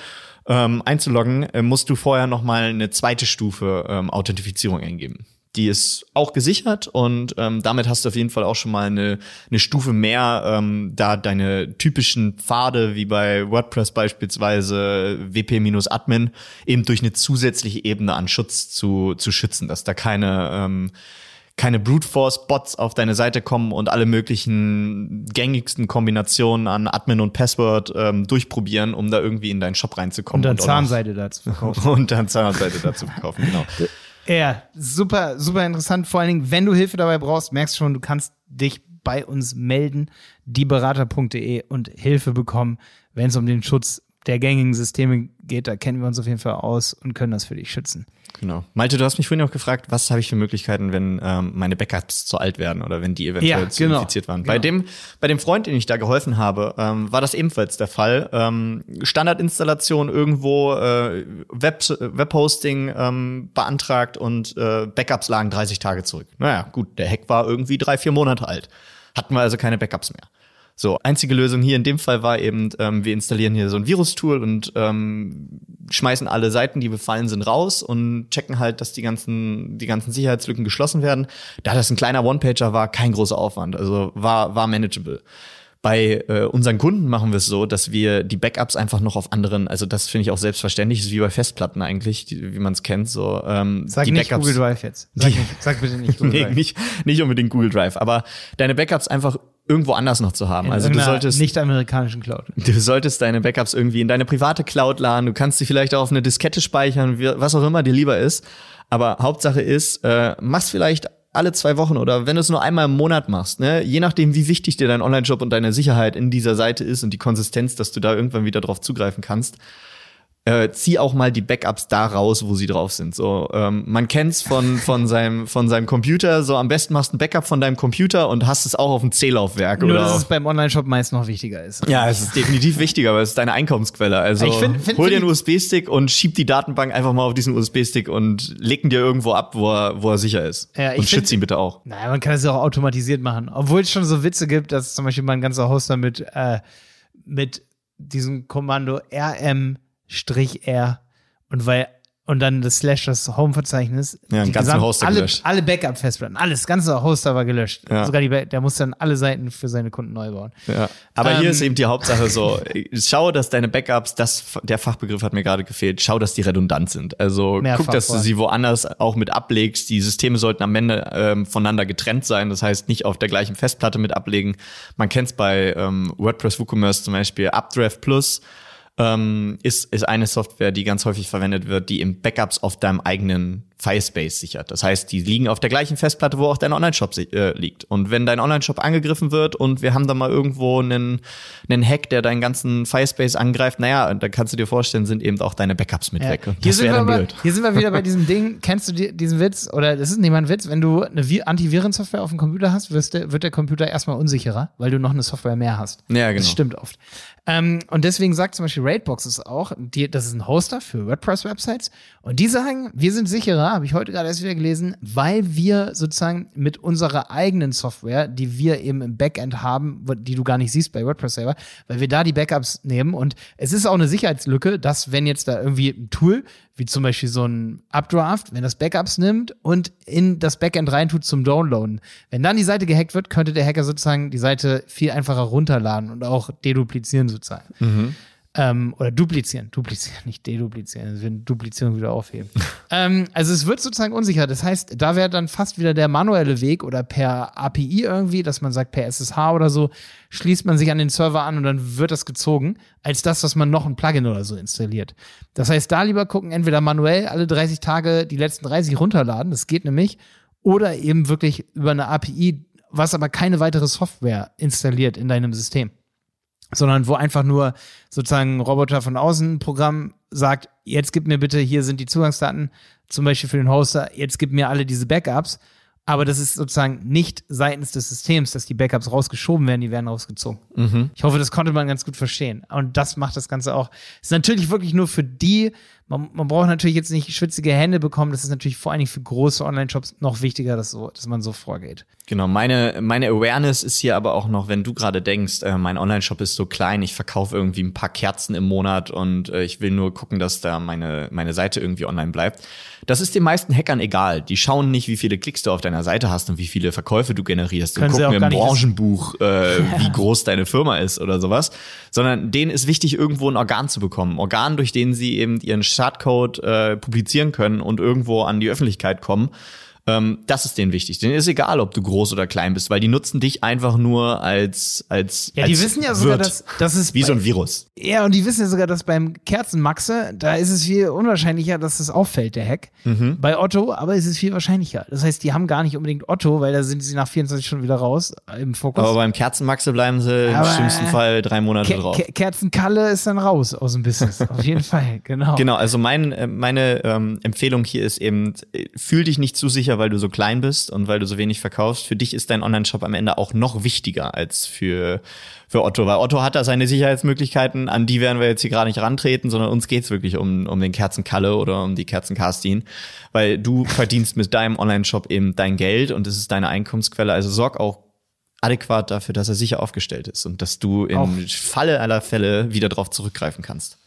ähm, einzuloggen, äh, musst du vorher noch mal eine zweite Stufe ähm, Authentifizierung eingeben. Die ist auch gesichert und ähm, damit hast du auf jeden Fall auch schon mal eine, eine Stufe mehr, ähm, da deine typischen Pfade wie bei WordPress beispielsweise wp-admin eben durch eine zusätzliche Ebene an Schutz zu, zu schützen, dass da keine ähm, keine Brute Force Bots auf deine Seite kommen und alle möglichen gängigsten Kombinationen an Admin und Password ähm, durchprobieren, um da irgendwie in deinen Shop reinzukommen. Und dann Zahnseite dazu verkaufen. <laughs> und dann Zahnseite dazu verkaufen, genau. Ja, super, super interessant. Vor allen Dingen, wenn du Hilfe dabei brauchst, merkst schon, du kannst dich bei uns melden, dieberater.de und Hilfe bekommen, wenn es um den Schutz der gängigen Systeme geht. Da kennen wir uns auf jeden Fall aus und können das für dich schützen. Genau. Malte, du hast mich vorhin auch gefragt, was habe ich für Möglichkeiten, wenn ähm, meine Backups zu alt werden oder wenn die eventuell ja, zu genau, infiziert waren. Genau. Bei dem, bei dem Freund, den ich da geholfen habe, ähm, war das ebenfalls der Fall. Ähm, Standardinstallation irgendwo, äh, Web, Webhosting ähm, beantragt und äh, Backups lagen 30 Tage zurück. Naja, gut, der Hack war irgendwie drei, vier Monate alt. Hatten wir also keine Backups mehr. So, einzige Lösung hier in dem Fall war eben, ähm, wir installieren hier so ein Virus-Tool und ähm, schmeißen alle Seiten, die befallen sind, raus und checken halt, dass die ganzen, die ganzen Sicherheitslücken geschlossen werden. Da das ein kleiner One-Pager war, kein großer Aufwand, also war, war manageable. Bei äh, unseren Kunden machen wir es so, dass wir die Backups einfach noch auf anderen, also das finde ich auch selbstverständlich, ist wie bei Festplatten eigentlich, die, wie man es kennt. So, ähm, sag die nicht Backups, Google Drive jetzt. Sag, die, nicht, sag bitte nicht Google <laughs> Drive. nee, nicht, nicht unbedingt Google Drive, aber deine Backups einfach irgendwo anders noch zu haben. In also du solltest nicht amerikanischen Cloud. Du solltest deine Backups irgendwie in deine private Cloud laden. Du kannst sie vielleicht auch auf eine Diskette speichern, was auch immer dir lieber ist. Aber Hauptsache ist, äh, mach's vielleicht alle zwei Wochen oder wenn du es nur einmal im Monat machst, ne, je nachdem, wie wichtig dir dein Online-Shop und deine Sicherheit in dieser Seite ist und die Konsistenz, dass du da irgendwann wieder drauf zugreifen kannst, äh, zieh auch mal die Backups da raus, wo sie drauf sind. So, ähm, man kennt's von von seinem von seinem Computer. So am besten machst du ein Backup von deinem Computer und hast es auch auf dem C-Laufwerk. Nur oder dass es beim Online-Shop meist noch wichtiger ist. Ja, es ist definitiv wichtiger, weil es ist deine Einkommensquelle. Also ich find, find, hol dir einen USB-Stick und schieb die Datenbank einfach mal auf diesen USB-Stick und leg ihn dir irgendwo ab, wo er, wo er sicher ist. Ja, und schütze ihn bitte auch. Naja, man kann es ja auch automatisiert machen. Obwohl es schon so Witze gibt, dass zum Beispiel mein ganzer Hoster mit äh, mit diesem Kommando rm R und weil und dann das Slash, das Home-Verzeichnis. Ja, den ganzen Hoster alle, gelöscht. Alle Backup-Festplatten, alles, ganze Hoster war gelöscht. Ja. Sogar die, der muss dann alle Seiten für seine Kunden neu bauen. Ja. Aber ähm, hier ist eben die Hauptsache so, schau, dass deine Backups, das, der Fachbegriff hat mir gerade gefehlt, schau, dass die redundant sind. Also guck, dass du sie woanders auch mit ablegst. Die Systeme sollten am Ende ähm, voneinander getrennt sein. Das heißt, nicht auf der gleichen Festplatte mit ablegen. Man kennt es bei ähm, WordPress WooCommerce zum Beispiel, Updraft Plus ähm, ist, ist eine Software, die ganz häufig verwendet wird, die im Backups auf deinem eigenen Filespace sichert. Das heißt, die liegen auf der gleichen Festplatte, wo auch dein Online-Shop äh, liegt. Und wenn dein Online-Shop angegriffen wird und wir haben da mal irgendwo einen, einen Hack, der deinen ganzen Filespace angreift, naja, da kannst du dir vorstellen, sind eben auch deine Backups mit ja. weg. Hier, sind wir aber, hier sind wir wieder bei diesem Ding. Kennst du die, diesen Witz? Oder das ist nicht mal ein Witz, wenn du eine Antivirensoftware auf dem Computer hast, wirst der, wird der Computer erstmal unsicherer, weil du noch eine Software mehr hast. Ja, genau. Das stimmt oft. Ähm, und deswegen sagt zum Beispiel Raidboxes auch, die, das ist ein Hoster für WordPress-Websites. Und die sagen, wir sind sicherer, habe ich heute gerade erst wieder gelesen, weil wir sozusagen mit unserer eigenen Software, die wir eben im Backend haben, die du gar nicht siehst bei WordPress selber, weil wir da die Backups nehmen. Und es ist auch eine Sicherheitslücke, dass wenn jetzt da irgendwie ein Tool, wie zum Beispiel so ein Updraft, wenn das Backups nimmt und in das Backend reintut zum Downloaden, wenn dann die Seite gehackt wird, könnte der Hacker sozusagen die Seite viel einfacher runterladen und auch deduplizieren sozusagen. Mhm. Ähm, oder duplizieren, duplizieren, <laughs> nicht deduplizieren, also wir Duplizierung wieder aufheben. <laughs> ähm, also es wird sozusagen unsicher. Das heißt, da wäre dann fast wieder der manuelle Weg oder per API irgendwie, dass man sagt, per SSH oder so, schließt man sich an den Server an und dann wird das gezogen, als das, was man noch ein Plugin oder so installiert. Das heißt, da lieber gucken, entweder manuell alle 30 Tage die letzten 30 runterladen, das geht nämlich, oder eben wirklich über eine API, was aber keine weitere Software installiert in deinem System sondern wo einfach nur sozusagen ein Roboter von außen ein Programm sagt, jetzt gib mir bitte, hier sind die Zugangsdaten, zum Beispiel für den Hoster, jetzt gib mir alle diese Backups. Aber das ist sozusagen nicht seitens des Systems, dass die Backups rausgeschoben werden, die werden rausgezogen. Mhm. Ich hoffe, das konnte man ganz gut verstehen. Und das macht das Ganze auch. Ist natürlich wirklich nur für die man, man braucht natürlich jetzt nicht schwitzige Hände bekommen. Das ist natürlich vor allen Dingen für große Online-Shops noch wichtiger, dass, so, dass man so vorgeht. Genau, meine, meine Awareness ist hier aber auch noch, wenn du gerade denkst, äh, mein Online-Shop ist so klein, ich verkaufe irgendwie ein paar Kerzen im Monat und äh, ich will nur gucken, dass da meine, meine Seite irgendwie online bleibt. Das ist den meisten Hackern egal. Die schauen nicht, wie viele Klicks du auf deiner Seite hast und wie viele Verkäufe du generierst und gucken im Branchenbuch, äh, ja. <laughs> wie groß deine Firma ist oder sowas, sondern denen ist wichtig, irgendwo ein Organ zu bekommen. Organ, durch den sie eben ihren Startcode äh, publizieren können und irgendwo an die Öffentlichkeit kommen. Ähm, das ist denen wichtig. Denen ist egal, ob du groß oder klein bist, weil die nutzen dich einfach nur als als Ja, die als wissen ja sogar, dass das ist wie so ein Virus. Ja, und die wissen ja sogar, dass beim Kerzenmaxe, da ist es viel unwahrscheinlicher, dass es auffällt, der Hack. Mhm. Bei Otto, aber ist es viel wahrscheinlicher. Das heißt, die haben gar nicht unbedingt Otto, weil da sind sie nach 24 Stunden wieder raus im Fokus. Aber beim Kerzenmaxe bleiben sie aber im schlimmsten Fall drei Monate Ke drauf. Ke Kerzenkalle ist dann raus aus dem Business. <laughs> Auf jeden Fall, genau. Genau, also mein, äh, meine ähm, Empfehlung hier ist eben, äh, fühl dich nicht zu sicher, weil du so klein bist und weil du so wenig verkaufst, für dich ist dein Online-Shop am Ende auch noch wichtiger als für, für Otto. Weil Otto hat da seine Sicherheitsmöglichkeiten, an die werden wir jetzt hier gerade nicht rantreten, sondern uns geht's wirklich um, um den Kerzenkalle oder um die Kerzenkastin. Weil du verdienst mit deinem Online-Shop eben dein Geld und es ist deine Einkommensquelle. Also sorg auch adäquat dafür, dass er sicher aufgestellt ist und dass du im. Falle aller Fälle wieder darauf zurückgreifen kannst.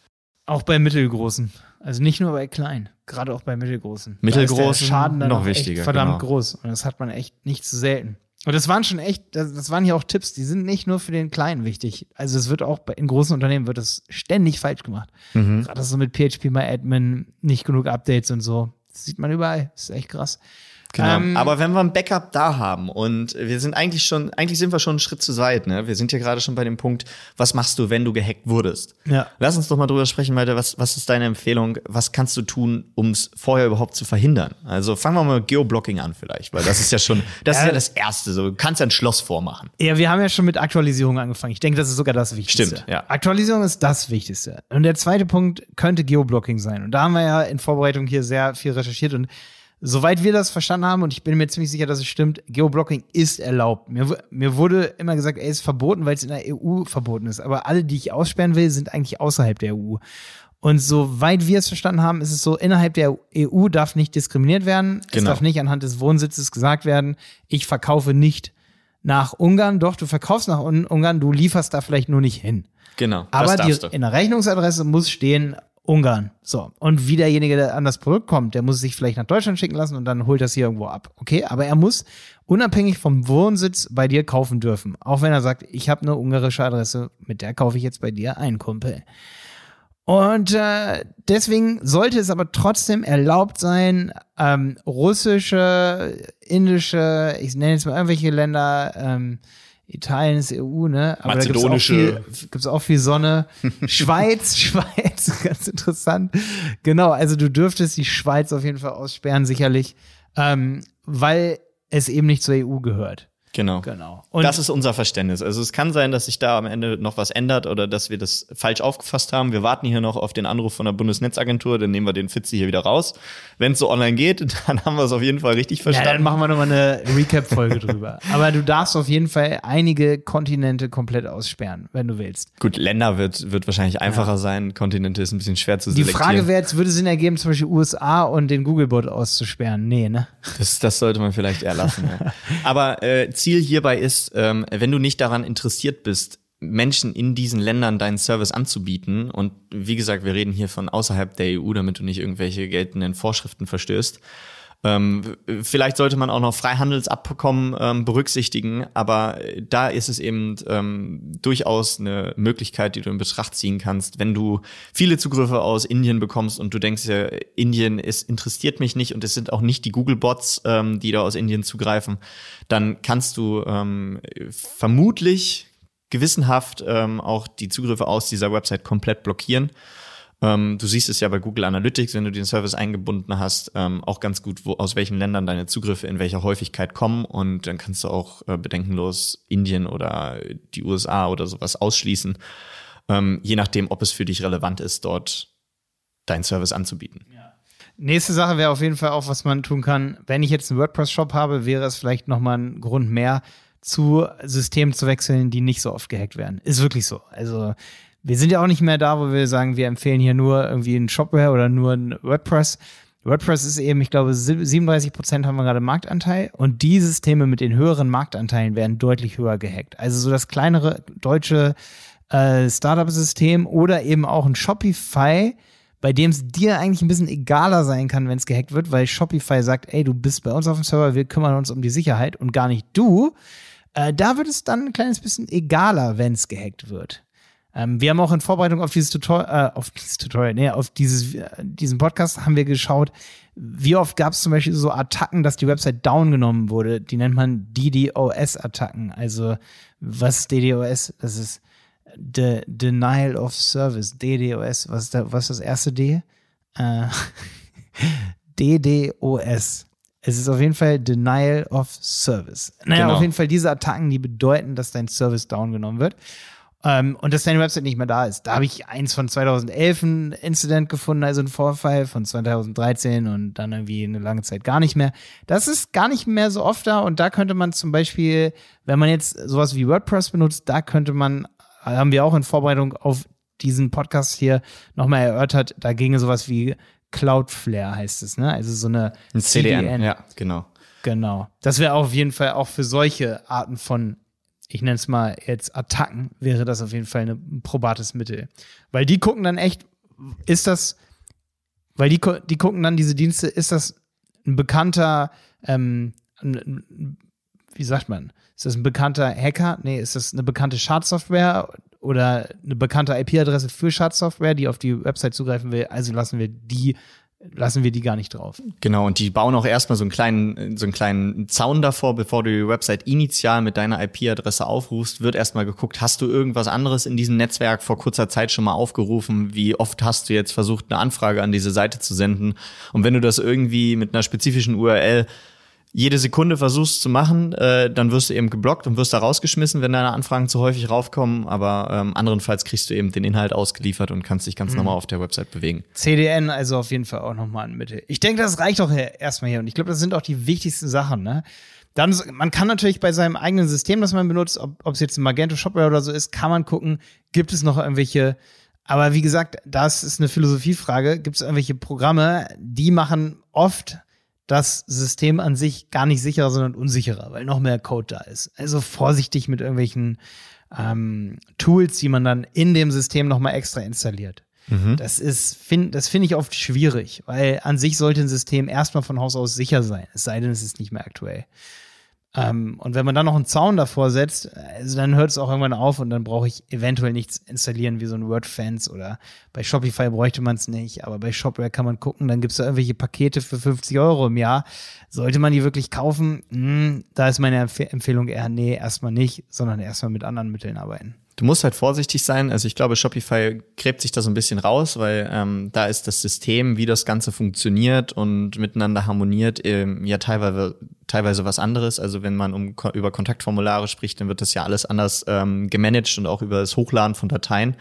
Auch bei mittelgroßen. Also nicht nur bei kleinen, gerade auch bei mittelgroßen. Mittelgroßen Schaden dann noch wichtiger. verdammt genau. groß. Und das hat man echt nicht zu selten. Und das waren schon echt, das, das waren hier auch Tipps, die sind nicht nur für den Kleinen wichtig. Also es wird auch bei, in großen Unternehmen wird das ständig falsch gemacht. Mhm. Gerade so mit PHP My Admin, nicht genug Updates und so. Das sieht man überall. Das ist echt krass. Genau. Ähm, Aber wenn wir ein Backup da haben und wir sind eigentlich schon, eigentlich sind wir schon einen Schritt zu weit, ne? Wir sind ja gerade schon bei dem Punkt, was machst du, wenn du gehackt wurdest? Ja. Lass uns doch mal drüber sprechen, Malte. Was, was ist deine Empfehlung? Was kannst du tun, um es vorher überhaupt zu verhindern? Also fangen wir mal mit Geoblocking an vielleicht, weil das ist ja schon, <laughs> das ist ja das Erste. So, du kannst ja ein Schloss vormachen. Ja, wir haben ja schon mit Aktualisierung angefangen. Ich denke, das ist sogar das Wichtigste. Stimmt, ja. Aktualisierung ist das Wichtigste. Und der zweite Punkt könnte Geoblocking sein. Und da haben wir ja in Vorbereitung hier sehr viel recherchiert und Soweit wir das verstanden haben, und ich bin mir ziemlich sicher, dass es stimmt, Geoblocking ist erlaubt. Mir, mir wurde immer gesagt, ey, ist verboten, weil es in der EU verboten ist. Aber alle, die ich aussperren will, sind eigentlich außerhalb der EU. Und soweit wir es verstanden haben, ist es so, innerhalb der EU darf nicht diskriminiert werden. Genau. Es darf nicht anhand des Wohnsitzes gesagt werden, ich verkaufe nicht nach Ungarn. Doch, du verkaufst nach Ungarn, du lieferst da vielleicht nur nicht hin. Genau. Aber die, in der Rechnungsadresse muss stehen, Ungarn. So. Und wie derjenige, der an das Produkt kommt, der muss sich vielleicht nach Deutschland schicken lassen und dann holt das hier irgendwo ab. Okay, aber er muss unabhängig vom Wohnsitz bei dir kaufen dürfen. Auch wenn er sagt, ich habe eine ungarische Adresse, mit der kaufe ich jetzt bei dir ein, Kumpel. Und äh, deswegen sollte es aber trotzdem erlaubt sein, ähm, russische, indische, ich nenne jetzt mal irgendwelche Länder, ähm, Italien ist EU, ne? Aber Mazedonische. da gibt's auch, auch viel Sonne. <laughs> Schweiz, <laughs> Schweiz, <laughs> ganz interessant. Genau, also du dürftest die Schweiz auf jeden Fall aussperren, sicherlich, ähm, weil es eben nicht zur EU gehört. Genau. Genau. Und das ist unser Verständnis. Also es kann sein, dass sich da am Ende noch was ändert oder dass wir das falsch aufgefasst haben. Wir warten hier noch auf den Anruf von der Bundesnetzagentur, dann nehmen wir den Fitzi hier wieder raus. Wenn es so online geht, <laughs> dann haben wir es auf jeden Fall richtig verstanden. Ja, dann machen wir nochmal eine Recap-Folge drüber. Aber du darfst auf jeden Fall einige Kontinente komplett aussperren, wenn du willst. Gut, Länder wird, wird wahrscheinlich einfacher ja. sein. Kontinente ist ein bisschen schwer zu selektieren. Die Frage wäre jetzt, würde Sinn ergeben, zum Beispiel USA und den Googlebot auszusperren? Nee, ne? Das, das sollte man vielleicht eher lassen. ja. <laughs> Aber äh, Ziel hierbei ist, ähm, wenn du nicht daran interessiert bist, Menschen in diesen Ländern deinen Service anzubieten, und wie gesagt, wir reden hier von außerhalb der EU, damit du nicht irgendwelche geltenden Vorschriften verstößt, ähm, vielleicht sollte man auch noch Freihandelsabkommen ähm, berücksichtigen, aber da ist es eben ähm, durchaus eine Möglichkeit, die du in Betracht ziehen kannst, wenn du viele Zugriffe aus Indien bekommst und du denkst ja, Indien ist, interessiert mich nicht und es sind auch nicht die Google-Bots, ähm, die da aus Indien zugreifen, dann kannst du ähm, vermutlich gewissenhaft ähm, auch die Zugriffe aus dieser Website komplett blockieren. Ähm, du siehst es ja bei Google Analytics, wenn du den Service eingebunden hast, ähm, auch ganz gut, wo, aus welchen Ländern deine Zugriffe in welcher Häufigkeit kommen. Und dann kannst du auch äh, bedenkenlos Indien oder die USA oder sowas ausschließen, ähm, je nachdem, ob es für dich relevant ist, dort deinen Service anzubieten. Ja. Nächste Sache wäre auf jeden Fall auch, was man tun kann. Wenn ich jetzt einen WordPress-Shop habe, wäre es vielleicht nochmal ein Grund mehr, zu Systemen zu wechseln, die nicht so oft gehackt werden. Ist wirklich so. Also wir sind ja auch nicht mehr da, wo wir sagen, wir empfehlen hier nur irgendwie ein Shopware oder nur ein WordPress. WordPress ist eben, ich glaube, 37 Prozent haben wir gerade Marktanteil und die Systeme mit den höheren Marktanteilen werden deutlich höher gehackt. Also so das kleinere deutsche äh, Startup-System oder eben auch ein Shopify, bei dem es dir eigentlich ein bisschen egaler sein kann, wenn es gehackt wird, weil Shopify sagt, ey, du bist bei uns auf dem Server, wir kümmern uns um die Sicherheit und gar nicht du. Äh, da wird es dann ein kleines bisschen egaler, wenn es gehackt wird. Ähm, wir haben auch in Vorbereitung auf dieses Tutorial, äh, auf dieses Tutorial, nee, auf dieses, äh, diesen Podcast haben wir geschaut, wie oft gab es zum Beispiel so Attacken, dass die Website down genommen wurde. Die nennt man DDoS-Attacken. Also, was ist DDoS? Das ist De Denial of Service. DDoS. Was ist, da, was ist das erste D? Äh, <laughs> DDoS. Es ist auf jeden Fall Denial of Service. Naja, genau. auf jeden Fall diese Attacken, die bedeuten, dass dein Service down genommen wird. Ähm, und dass deine Website nicht mehr da ist. Da habe ich eins von 2011 ein Incident gefunden, also ein Vorfall von 2013 und dann irgendwie eine lange Zeit gar nicht mehr. Das ist gar nicht mehr so oft da und da könnte man zum Beispiel, wenn man jetzt sowas wie WordPress benutzt, da könnte man, haben wir auch in Vorbereitung auf diesen Podcast hier nochmal erörtert, da ginge sowas wie Cloudflare heißt es, ne? Also so eine ein CDN. CDN. Ja, genau. Genau. Das wäre auf jeden Fall auch für solche Arten von ich nenne es mal jetzt Attacken, wäre das auf jeden Fall ein probates Mittel. Weil die gucken dann echt, ist das, weil die, die gucken dann diese Dienste, ist das ein bekannter, ähm, wie sagt man, ist das ein bekannter Hacker? Nee, ist das eine bekannte Schadsoftware oder eine bekannte IP-Adresse für Schadsoftware, die auf die Website zugreifen will? Also lassen wir die lassen wir die gar nicht drauf. Genau, und die bauen auch erstmal so einen kleinen, so einen kleinen Zaun davor, bevor du die Website initial mit deiner IP-Adresse aufrufst, wird erstmal geguckt, hast du irgendwas anderes in diesem Netzwerk vor kurzer Zeit schon mal aufgerufen? Wie oft hast du jetzt versucht, eine Anfrage an diese Seite zu senden? Und wenn du das irgendwie mit einer spezifischen URL jede Sekunde versuchst zu machen, äh, dann wirst du eben geblockt und wirst da rausgeschmissen, wenn deine Anfragen zu häufig raufkommen. Aber ähm, anderenfalls kriegst du eben den Inhalt ausgeliefert und kannst dich ganz mhm. normal auf der Website bewegen. CDN also auf jeden Fall auch nochmal ein Mittel. Ich denke, das reicht auch erstmal hier. Und ich glaube, das sind auch die wichtigsten Sachen. Ne? Dann, man kann natürlich bei seinem eigenen System, das man benutzt, ob es jetzt ein Magento Shopware oder so ist, kann man gucken, gibt es noch irgendwelche aber wie gesagt, das ist eine Philosophiefrage. Gibt es irgendwelche Programme, die machen oft das System an sich gar nicht sicherer, sondern unsicherer, weil noch mehr Code da ist. Also vorsichtig mit irgendwelchen ähm, Tools, die man dann in dem System nochmal extra installiert. Mhm. Das ist, find, das finde ich oft schwierig, weil an sich sollte ein System erstmal von Haus aus sicher sein, es sei denn, es ist nicht mehr aktuell. Ähm, und wenn man dann noch einen Zaun davor setzt, also dann hört es auch irgendwann auf und dann brauche ich eventuell nichts installieren wie so ein WordFans oder bei Shopify bräuchte man es nicht, aber bei Shopware kann man gucken, dann gibt es da irgendwelche Pakete für 50 Euro im Jahr. Sollte man die wirklich kaufen? Hm, da ist meine Empf Empfehlung eher, nee, erstmal nicht, sondern erstmal mit anderen Mitteln arbeiten. Du musst halt vorsichtig sein. Also ich glaube, Shopify gräbt sich da so ein bisschen raus, weil ähm, da ist das System, wie das Ganze funktioniert und miteinander harmoniert, ähm, ja teilweise teilweise was anderes. Also wenn man um, über Kontaktformulare spricht, dann wird das ja alles anders ähm, gemanagt und auch über das Hochladen von Dateien.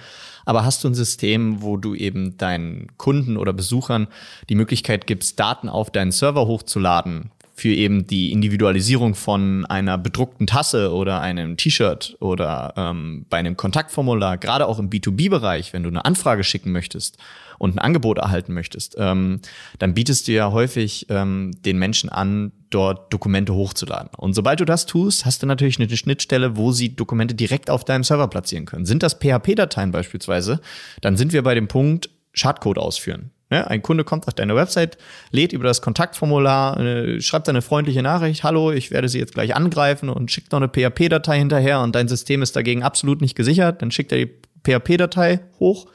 Aber hast du ein System, wo du eben deinen Kunden oder Besuchern die Möglichkeit gibst, Daten auf deinen Server hochzuladen, für eben die Individualisierung von einer bedruckten Tasse oder einem T-Shirt oder ähm, bei einem Kontaktformular, gerade auch im B2B-Bereich, wenn du eine Anfrage schicken möchtest und ein Angebot erhalten möchtest, ähm, dann bietest du ja häufig ähm, den Menschen an, dort Dokumente hochzuladen. Und sobald du das tust, hast du natürlich eine Schnittstelle, wo sie Dokumente direkt auf deinem Server platzieren können. Sind das PHP-Dateien beispielsweise, dann sind wir bei dem Punkt Schadcode ausführen. Ne? Ein Kunde kommt auf deine Website, lädt über das Kontaktformular, äh, schreibt eine freundliche Nachricht, hallo, ich werde Sie jetzt gleich angreifen und schickt noch eine PHP-Datei hinterher und dein System ist dagegen absolut nicht gesichert. Dann schickt er die PHP-Datei hoch,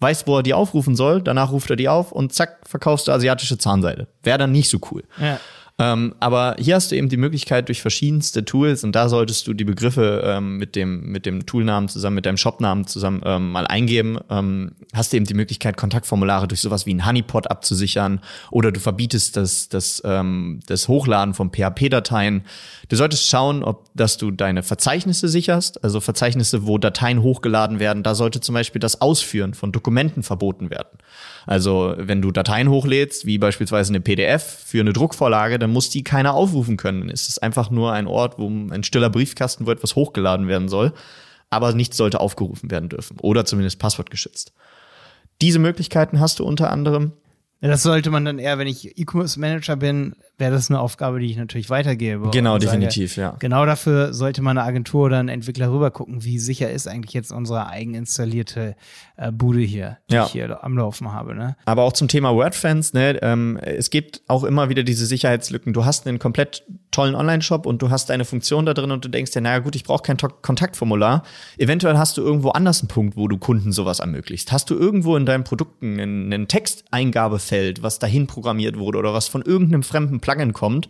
weiß, wo er die aufrufen soll, danach ruft er die auf und zack, verkaufst du asiatische Zahnseide. Wäre dann nicht so cool. Ja. Ähm, aber hier hast du eben die Möglichkeit durch verschiedenste Tools und da solltest du die Begriffe ähm, mit dem mit dem Toolnamen zusammen mit deinem Shopnamen zusammen ähm, mal eingeben. Ähm, hast du eben die Möglichkeit Kontaktformulare durch sowas wie ein Honeypot abzusichern oder du verbietest das das ähm, das Hochladen von PHP-Dateien. Du solltest schauen, ob dass du deine Verzeichnisse sicherst, also Verzeichnisse, wo Dateien hochgeladen werden. Da sollte zum Beispiel das Ausführen von Dokumenten verboten werden. Also wenn du Dateien hochlädst, wie beispielsweise eine PDF für eine Druckvorlage, dann muss die keiner aufrufen können. Dann ist es einfach nur ein Ort, wo ein stiller Briefkasten, wo etwas hochgeladen werden soll. aber nichts sollte aufgerufen werden dürfen oder zumindest passwortgeschützt. Diese Möglichkeiten hast du unter anderem. Ja, das sollte man dann eher, wenn ich E-Commerce Manager bin, wäre das eine Aufgabe, die ich natürlich weitergebe. Genau, definitiv, ja. Genau dafür sollte mal eine Agentur oder ein Entwickler rüber gucken, wie sicher ist eigentlich jetzt unsere eigeninstallierte äh, Bude hier, die ja. ich hier am Laufen habe. Ne? Aber auch zum Thema WordFans, ne, ähm, es gibt auch immer wieder diese Sicherheitslücken. Du hast einen komplett tollen Online-Shop und du hast eine Funktion da drin und du denkst dir, naja gut, ich brauche kein Kontaktformular. Eventuell hast du irgendwo anders einen Punkt, wo du Kunden sowas ermöglicht. Hast du irgendwo in deinen Produkten einen, einen Texteingabefeld, was dahin programmiert wurde oder was von irgendeinem fremden Plugin kommt,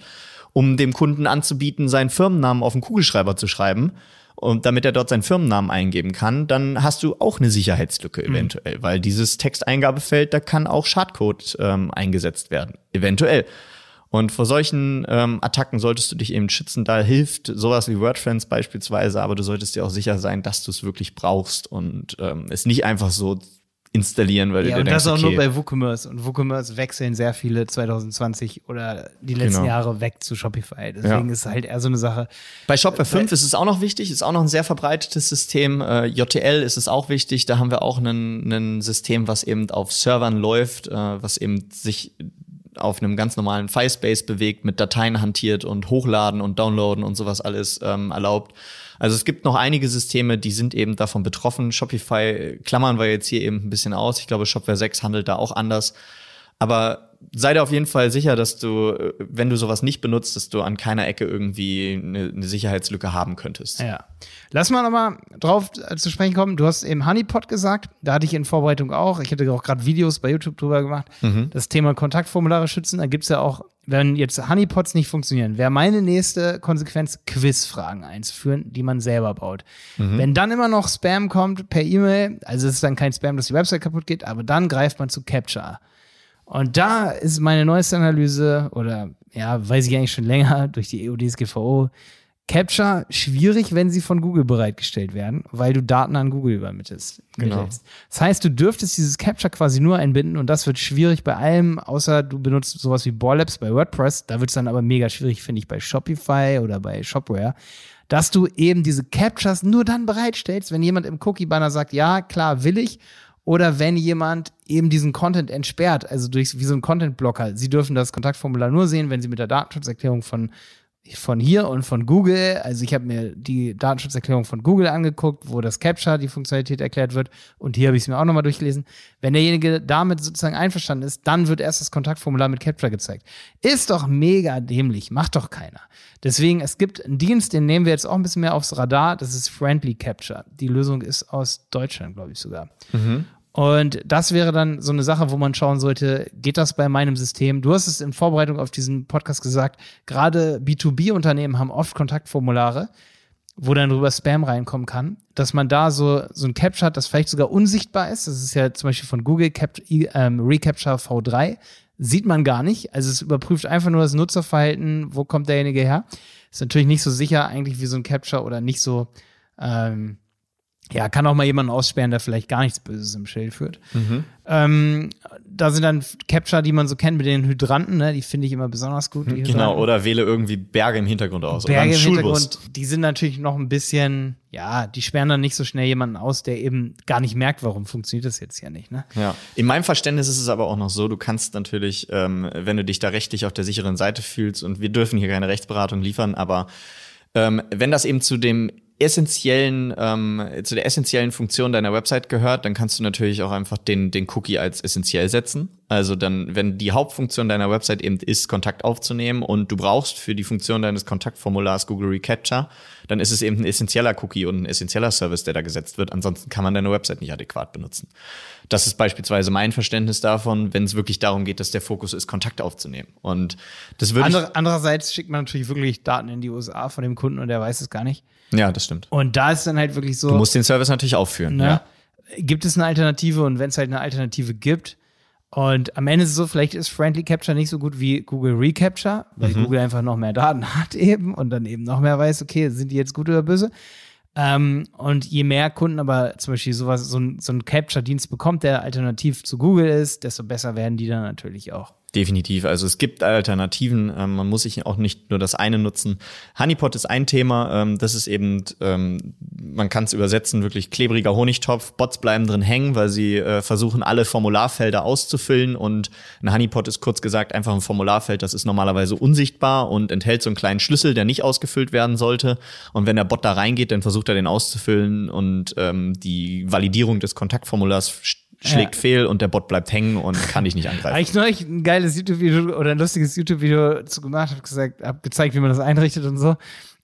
um dem Kunden anzubieten, seinen Firmennamen auf den Kugelschreiber zu schreiben und damit er dort seinen Firmennamen eingeben kann, dann hast du auch eine Sicherheitslücke mhm. eventuell, mhm. weil dieses Texteingabefeld, da kann auch Schadcode ähm, eingesetzt werden, eventuell. Und vor solchen ähm, Attacken solltest du dich eben schützen. Da hilft sowas wie WordFriends beispielsweise, aber du solltest dir auch sicher sein, dass du es wirklich brauchst und ähm, es nicht einfach so installieren, weil ja, du und denkst, das auch okay, nur bei WooCommerce. Und WooCommerce wechseln sehr viele 2020 oder die letzten genau. Jahre weg zu Shopify. Deswegen ja. ist es halt eher so eine Sache. Bei Shopware 5 ist es auch noch wichtig, ist auch noch ein sehr verbreitetes System. Äh, JTL ist es auch wichtig. Da haben wir auch ein System, was eben auf Servern läuft, äh, was eben sich auf einem ganz normalen Filespace bewegt, mit Dateien hantiert und hochladen und downloaden und sowas alles ähm, erlaubt. Also es gibt noch einige Systeme, die sind eben davon betroffen. Shopify klammern wir jetzt hier eben ein bisschen aus. Ich glaube, Shopware 6 handelt da auch anders. Aber sei dir auf jeden Fall sicher, dass du, wenn du sowas nicht benutzt, dass du an keiner Ecke irgendwie eine, eine Sicherheitslücke haben könntest. Ja. Lass mal nochmal drauf zu sprechen kommen. Du hast eben Honeypot gesagt. Da hatte ich in Vorbereitung auch. Ich hatte auch gerade Videos bei YouTube drüber gemacht. Mhm. Das Thema Kontaktformulare schützen. Da gibt's ja auch, wenn jetzt Honeypots nicht funktionieren, wäre meine nächste Konsequenz, Quizfragen einzuführen, die man selber baut. Mhm. Wenn dann immer noch Spam kommt per E-Mail, also es ist dann kein Spam, dass die Website kaputt geht, aber dann greift man zu Capture. Und da ist meine neueste Analyse, oder ja, weiß ich eigentlich schon länger, <laughs> durch die EUDSGVO, Capture schwierig, wenn sie von Google bereitgestellt werden, weil du Daten an Google übermittelst. Genau. Das heißt, du dürftest dieses Capture quasi nur einbinden und das wird schwierig bei allem, außer du benutzt sowas wie Borlabs bei WordPress. Da wird es dann aber mega schwierig, finde ich, bei Shopify oder bei Shopware, dass du eben diese Captures nur dann bereitstellst, wenn jemand im Cookie-Banner sagt, ja, klar, will ich oder wenn jemand eben diesen Content entsperrt, also durch wie so ein Content-Blocker. Sie dürfen das Kontaktformular nur sehen, wenn sie mit der Datenschutzerklärung von von hier und von Google, also ich habe mir die Datenschutzerklärung von Google angeguckt, wo das Capture, die Funktionalität erklärt wird und hier habe ich es mir auch nochmal durchgelesen. Wenn derjenige damit sozusagen einverstanden ist, dann wird erst das Kontaktformular mit Capture gezeigt. Ist doch mega dämlich, macht doch keiner. Deswegen, es gibt einen Dienst, den nehmen wir jetzt auch ein bisschen mehr aufs Radar, das ist Friendly Capture. Die Lösung ist aus Deutschland, glaube ich sogar. Mhm. Und das wäre dann so eine Sache, wo man schauen sollte, geht das bei meinem System? Du hast es in Vorbereitung auf diesen Podcast gesagt, gerade B2B-Unternehmen haben oft Kontaktformulare, wo dann drüber Spam reinkommen kann, dass man da so, so ein Capture hat, das vielleicht sogar unsichtbar ist. Das ist ja zum Beispiel von Google Cap ähm, Recapture V3. Sieht man gar nicht. Also es überprüft einfach nur das Nutzerverhalten, wo kommt derjenige her. Ist natürlich nicht so sicher eigentlich wie so ein Capture oder nicht so, ähm, ja, kann auch mal jemanden aussperren, der vielleicht gar nichts Böses im Schild führt. Mhm. Ähm, da sind dann Capture, die man so kennt mit den Hydranten, ne? die finde ich immer besonders gut. <laughs> Genau, oder wähle irgendwie Berge im Hintergrund aus. Berge oder im Hintergrund, die sind natürlich noch ein bisschen, ja, die sperren dann nicht so schnell jemanden aus, der eben gar nicht merkt, warum funktioniert das jetzt ja nicht. Ne? Ja, in meinem Verständnis ist es aber auch noch so, du kannst natürlich, ähm, wenn du dich da rechtlich auf der sicheren Seite fühlst, und wir dürfen hier keine Rechtsberatung liefern, aber ähm, wenn das eben zu dem essentiellen, ähm, zu der essentiellen Funktion deiner Website gehört, dann kannst du natürlich auch einfach den, den Cookie als essentiell setzen. Also dann, wenn die Hauptfunktion deiner Website eben ist, Kontakt aufzunehmen und du brauchst für die Funktion deines Kontaktformulars Google Recapture, dann ist es eben ein essentieller Cookie und ein essentieller Service, der da gesetzt wird. Ansonsten kann man deine Website nicht adäquat benutzen. Das ist beispielsweise mein Verständnis davon, wenn es wirklich darum geht, dass der Fokus ist, Kontakt aufzunehmen. Und das würde Andere, andererseits schickt man natürlich wirklich Daten in die USA von dem Kunden und der weiß es gar nicht. Ja, das stimmt. Und da ist dann halt wirklich so. Du musst den Service natürlich aufführen. Ne? Ja. Gibt es eine Alternative und wenn es halt eine Alternative gibt, und am Ende ist es so, vielleicht ist Friendly Capture nicht so gut wie Google Recapture, weil mhm. Google einfach noch mehr Daten <laughs> hat eben und dann eben noch mehr weiß, okay, sind die jetzt gut oder böse? Ähm, und je mehr Kunden aber zum Beispiel sowas, so ein, so ein Capture-Dienst bekommt, der alternativ zu Google ist, desto besser werden die dann natürlich auch. Definitiv. Also es gibt Alternativen. Ähm, man muss sich auch nicht nur das eine nutzen. Honeypot ist ein Thema. Ähm, das ist eben, ähm, man kann es übersetzen, wirklich klebriger Honigtopf. Bots bleiben drin hängen, weil sie äh, versuchen, alle Formularfelder auszufüllen. Und ein Honeypot ist kurz gesagt einfach ein Formularfeld, das ist normalerweise unsichtbar und enthält so einen kleinen Schlüssel, der nicht ausgefüllt werden sollte. Und wenn der Bot da reingeht, dann versucht er den auszufüllen und ähm, die Validierung des Kontaktformulars schlägt ja. fehl und der Bot bleibt hängen und <laughs> kann dich nicht angreifen. Eigentlich neulich ein geiles YouTube-Video oder ein lustiges YouTube-Video dazu gemacht, habe gesagt, habe gezeigt, wie man das einrichtet und so.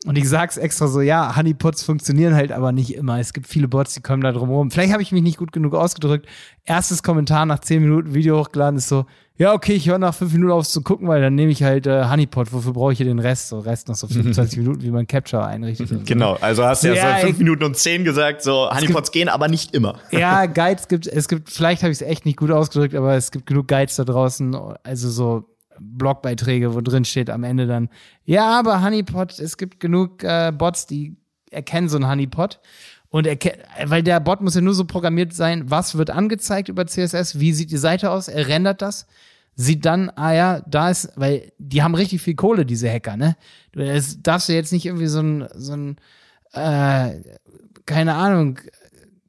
Und ich sag's extra so, ja, Honeypots funktionieren halt aber nicht immer. Es gibt viele Bots, die kommen da drum rum. Vielleicht habe ich mich nicht gut genug ausgedrückt. Erstes Kommentar nach 10 Minuten Video hochgeladen ist so, ja, okay, ich höre nach 5 Minuten auf zu gucken, weil dann nehme ich halt äh, Honeypot. Wofür brauche ich hier den Rest? So Rest noch so 25 Minuten, wie man Capture einrichtet. Genau, also hast du ja, ja so 5 Minuten und 10 gesagt, so Honeypots gehen, aber nicht immer. Ja, <laughs> Guides gibt es gibt, vielleicht habe ich es echt nicht gut ausgedrückt, aber es gibt genug Guides da draußen, also so Blogbeiträge, wo drin steht am Ende dann, ja, aber Honeypot, es gibt genug äh, Bots, die erkennen so einen Honeypot. Und weil der Bot muss ja nur so programmiert sein, was wird angezeigt über CSS, wie sieht die Seite aus, er rendert das, sieht dann, ah ja, da ist, weil die haben richtig viel Kohle, diese Hacker, ne? Du das darfst du jetzt nicht irgendwie so ein, so ein, äh, keine Ahnung,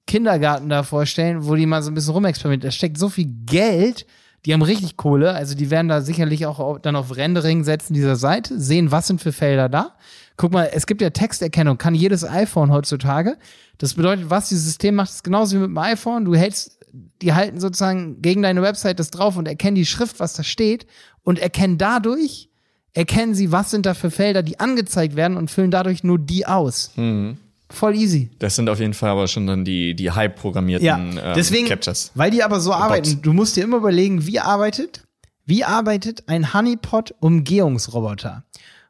Kindergarten da vorstellen, wo die mal so ein bisschen rumexperimentieren. Da steckt so viel Geld die haben richtig Kohle, also die werden da sicherlich auch dann auf Rendering setzen dieser Seite, sehen, was sind für Felder da. Guck mal, es gibt ja Texterkennung, kann jedes iPhone heutzutage. Das bedeutet, was dieses System macht, ist genauso wie mit dem iPhone. Du hältst, die halten sozusagen gegen deine Website das drauf und erkennen die Schrift, was da steht und erkennen dadurch, erkennen sie, was sind da für Felder, die angezeigt werden und füllen dadurch nur die aus. Mhm. Voll easy. Das sind auf jeden Fall aber schon dann die, die hype-programmierten ja, ähm, deswegen, Captures. Weil die aber so arbeiten. Du musst dir immer überlegen, wie arbeitet, wie arbeitet ein Honeypot-Umgehungsroboter?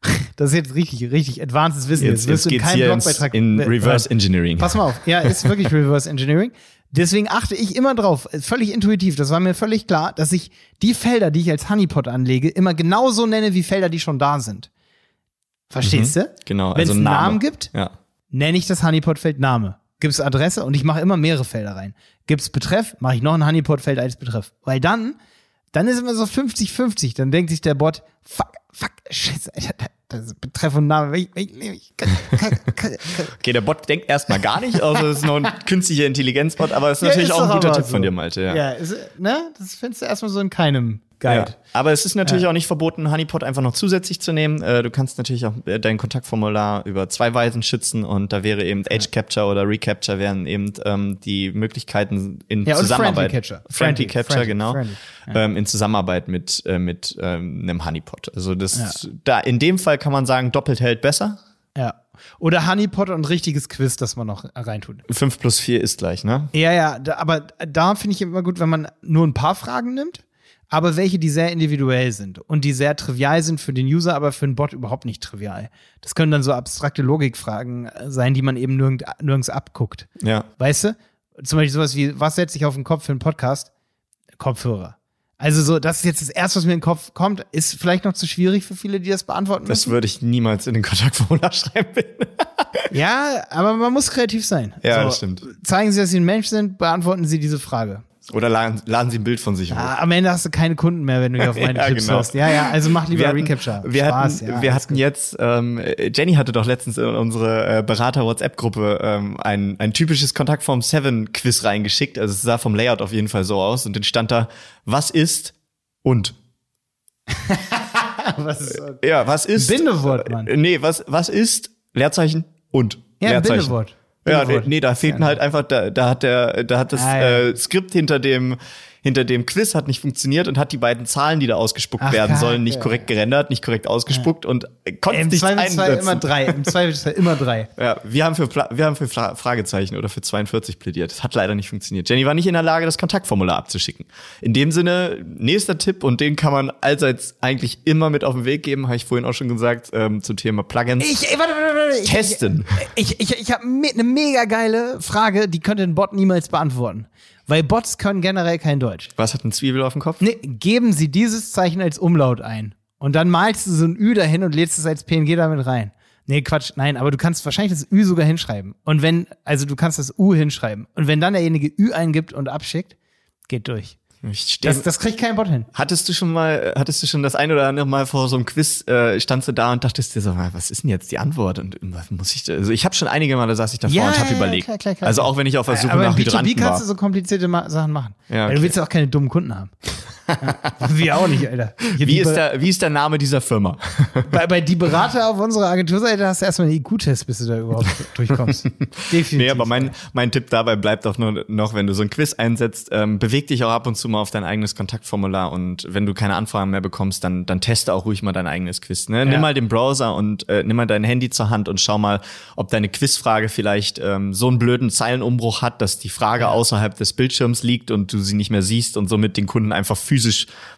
<laughs> Das ist jetzt richtig, richtig advancedes Wissen. Jetzt, jetzt, jetzt geht's hier Blogbeitrag in Reverse Engineering. Pass mal auf. Ja, <laughs> ist wirklich Reverse Engineering. Deswegen achte ich immer drauf, völlig intuitiv, das war mir völlig klar, dass ich die Felder, die ich als Honeypot anlege, immer genauso nenne wie Felder, die schon da sind. Verstehst mhm, du? Genau. Wenn es also einen Namen gibt, ja nenne ich das Honeypot-Feld Name. Gibt's Adresse und ich mache immer mehrere Felder rein. Gibt's Betreff, mache ich noch ein Honeypot-Feld als Betreff. Weil dann, dann ist immer so 50-50. Dann denkt sich der Bot, fuck, fuck, scheiße, das ist Betreff und Name. Ich, ich, ich, okay, der Bot denkt erstmal gar nicht, also es ist nur ein künstlicher Intelligenzbot, aber es ist natürlich ja, ist auch ein guter Tipp so. von dir, Malte. Ja, ja ist, ne? das findest du erstmal so in keinem Guide. Ja. Aber es ist natürlich ja. auch nicht verboten, Honeypot einfach noch zusätzlich zu nehmen. Äh, du kannst natürlich auch äh, dein Kontaktformular über zwei Weisen schützen und da wäre eben Edge Capture oder Recapture wären eben ähm, die Möglichkeiten in ja, Zusammenarbeit. Friendly Catcher. Friendly, Catcher, friendly, genau. Friendly. Ähm, in Zusammenarbeit mit, äh, mit ähm, einem Honeypot. Also das da in dem Fall kann man sagen, doppelt hält besser. Ja. Oder Honeypot und richtiges Quiz, das man noch reintut. 5 plus 4 ist gleich, ne? Ja, ja, da, aber da finde ich immer gut, wenn man nur ein paar Fragen nimmt aber welche, die sehr individuell sind und die sehr trivial sind für den User, aber für den Bot überhaupt nicht trivial. Das können dann so abstrakte Logikfragen äh, sein, die man eben nirgend, nirgends abguckt. Ja. Weißt du? Zum Beispiel sowas wie, was setze ich auf den Kopf für einen Podcast? Kopfhörer. Also so, das ist jetzt das Erste, was mir in den Kopf kommt. Ist vielleicht noch zu schwierig für viele, die das beantworten müssen. Das würde ich niemals in den Kontaktformular schreiben. <laughs> ja, aber man muss kreativ sein. Ja, so, das stimmt. Zeigen Sie, dass Sie ein Mensch sind, beantworten Sie diese Frage. Oder laden, laden Sie ein Bild von sich hoch. Ah, am Ende hast du keine Kunden mehr, wenn du auf <laughs> meine ja, Clips genau. hörst. Ja, ja, also mach lieber wir hatten, Recapture. Wir Spaß, hatten, ja, wir hatten jetzt, ähm, Jenny hatte doch letztens in unsere äh, Berater-WhatsApp-Gruppe ähm, ein, ein typisches Kontaktform 7 Quiz reingeschickt. Also es sah vom Layout auf jeden Fall so aus und dann stand da, was ist und? <laughs> was ist, ja, was ist? Bindewort, Mann. Nee, was, was ist? Leerzeichen und. Ja, Leerzeichen. Bindewort. Ja, nee, nee, da fehlten halt einfach, da, da hat der, da hat das ah, ja. äh, Skript hinter dem hinter dem Quiz hat nicht funktioniert und hat die beiden Zahlen, die da ausgespuckt Ach, werden sollen, nicht korrekt gerendert, nicht korrekt ausgespuckt ja. und konnte nicht einsetzen. immer drei. Im Zweifelsfall immer drei. <laughs> Ja, wir haben für wir haben für Fragezeichen oder für 42 plädiert. Das hat leider nicht funktioniert. Jenny war nicht in der Lage, das Kontaktformular abzuschicken. In dem Sinne nächster Tipp und den kann man allseits eigentlich immer mit auf den Weg geben, habe ich vorhin auch schon gesagt ähm, zum Thema Plugins. Ich, warte, warte, warte, Testen. Ich ich, ich, ich habe eine mega geile Frage, die könnte ein Bot niemals beantworten. Weil Bots können generell kein Deutsch. Was hat ein Zwiebel auf dem Kopf? Nee, geben Sie dieses Zeichen als Umlaut ein. Und dann malst du so ein Ü dahin und lädst es als PNG damit rein. Nee, Quatsch, nein, aber du kannst wahrscheinlich das Ü sogar hinschreiben. Und wenn, also du kannst das U hinschreiben. Und wenn dann derjenige Ü eingibt und abschickt, geht durch. Das, das kriegt kein Bot hin. Hattest du schon mal, hattest du schon das ein oder andere Mal vor so einem Quiz, äh, standst du da und dachtest dir so, was ist denn jetzt die Antwort? Und was muss ich da? Also ich habe schon einige Male saß ich davor Ja, und habe ja, überlegt. klar, klar, klar. Also auch wenn ich auf der Suche Aber nach im B2B Hydranten kannst war. du so komplizierte Ma Sachen machen. Ja, Weil Du okay. willst ja auch keine dummen Kunden haben. Ja. <laughs> Wir auch nicht, Alter. Hier Wie ist, der, wie ist der Name dieser Firma? <laughs> bei, bei die Berater auf unserer Agenturseite hast du erstmal einen IQ-Test, bis du da überhaupt <laughs> durchkommst. Definitiv. Nee, aber mein, mein Tipp dabei bleibt auch nur noch, wenn du so ein Quiz einsetzt, ähm, beweg dich auch ab und zu mal auf dein eigenes Kontaktformular und wenn du keine Anfragen mehr bekommst, dann, dann teste auch ruhig mal dein eigenes Quiz. Ne? Nimm mal den Browser und äh, nimm mal dein Handy zur Hand und schau mal, ob deine Quizfrage vielleicht ähm, so einen blöden Zeilenumbruch hat, dass die Frage außerhalb des Bildschirms liegt und du sie nicht mehr siehst und somit den Kunden einfach physisch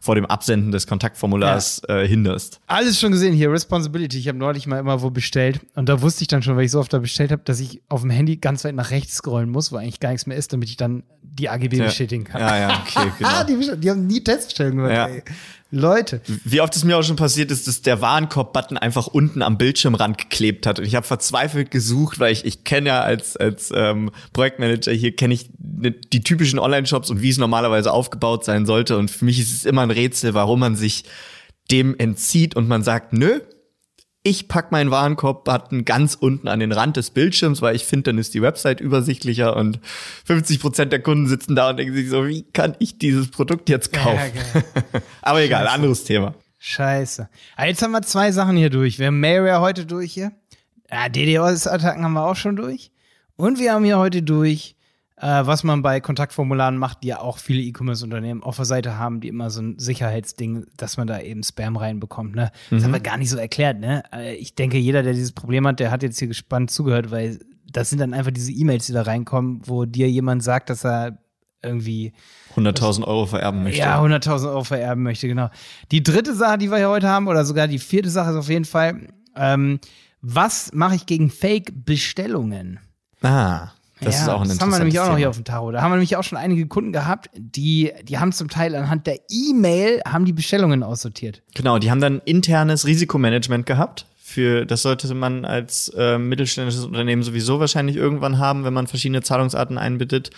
vor dem Absenden des Kontaktformulars äh, hinderst. Alles schon gesehen hier, Responsibility. Ich habe neulich mal immer wo bestellt und da wusste ich dann schon, weil ich so oft da bestellt habe, dass ich auf dem Handy ganz weit nach rechts scrollen muss, wo eigentlich gar nichts mehr ist, damit ich dann die AGB bestätigen kann. Ja, ja, okay, <laughs> genau. Ah, die, bestell- die haben nie Testbestellungen gemacht, Ja. ey. Leute. Wie oft es mir auch schon passiert ist, dass der Warenkorb-Button einfach unten am Bildschirmrand geklebt hat. Und ich habe verzweifelt gesucht, weil ich, ich kenne ja als, als ähm, Projektmanager hier, kenne ich ne, die typischen Online-Shops und wie es normalerweise aufgebaut sein sollte. Und für mich ist es immer ein Rätsel, warum man sich dem entzieht und man sagt, nö, ich pack meinen Warenkorb-Button ganz unten an den Rand des Bildschirms, weil ich finde, dann ist die Website übersichtlicher und 50 Prozent der Kunden sitzen da und denken sich so, wie kann ich dieses Produkt jetzt kaufen? Ja. <laughs> Aber egal, anderes Thema. Scheiße. Ah, jetzt haben wir zwei Sachen hier durch. Wir haben Malware heute durch hier. Ja, DDoS-Attacken haben wir auch schon durch. Und wir haben hier heute durch, äh, was man bei Kontaktformularen macht, die ja auch viele E-Commerce-Unternehmen auf der Seite haben, die immer so ein Sicherheitsding, dass man da eben Spam reinbekommt. Ne? Das haben wir gar nicht so erklärt. Ne? Äh, Ich denke, jeder, der dieses Problem hat, der hat jetzt hier gespannt zugehört, weil das sind dann einfach diese E-Mails, die da reinkommen, wo dir jemand sagt, dass er irgendwie 100.000 Euro vererben möchte. ja, 100.000 Euro vererben möchte, genau. Die dritte Sache, die wir hier heute haben, oder sogar die vierte Sache ist auf jeden Fall, ähm, was mache ich gegen Fake-Bestellungen? Ah, das ist auch ein Das haben wir nämlich auch noch Thema. hier auf dem Tarot. Da haben wir nämlich auch schon einige Kunden gehabt, die, die haben zum Teil anhand der E-Mail haben die Bestellungen aussortiert. Genau, die haben dann internes Risikomanagement gehabt. Für das sollte man als äh, mittelständisches Unternehmen sowieso wahrscheinlich irgendwann haben, wenn man verschiedene Zahlungsarten einbindet,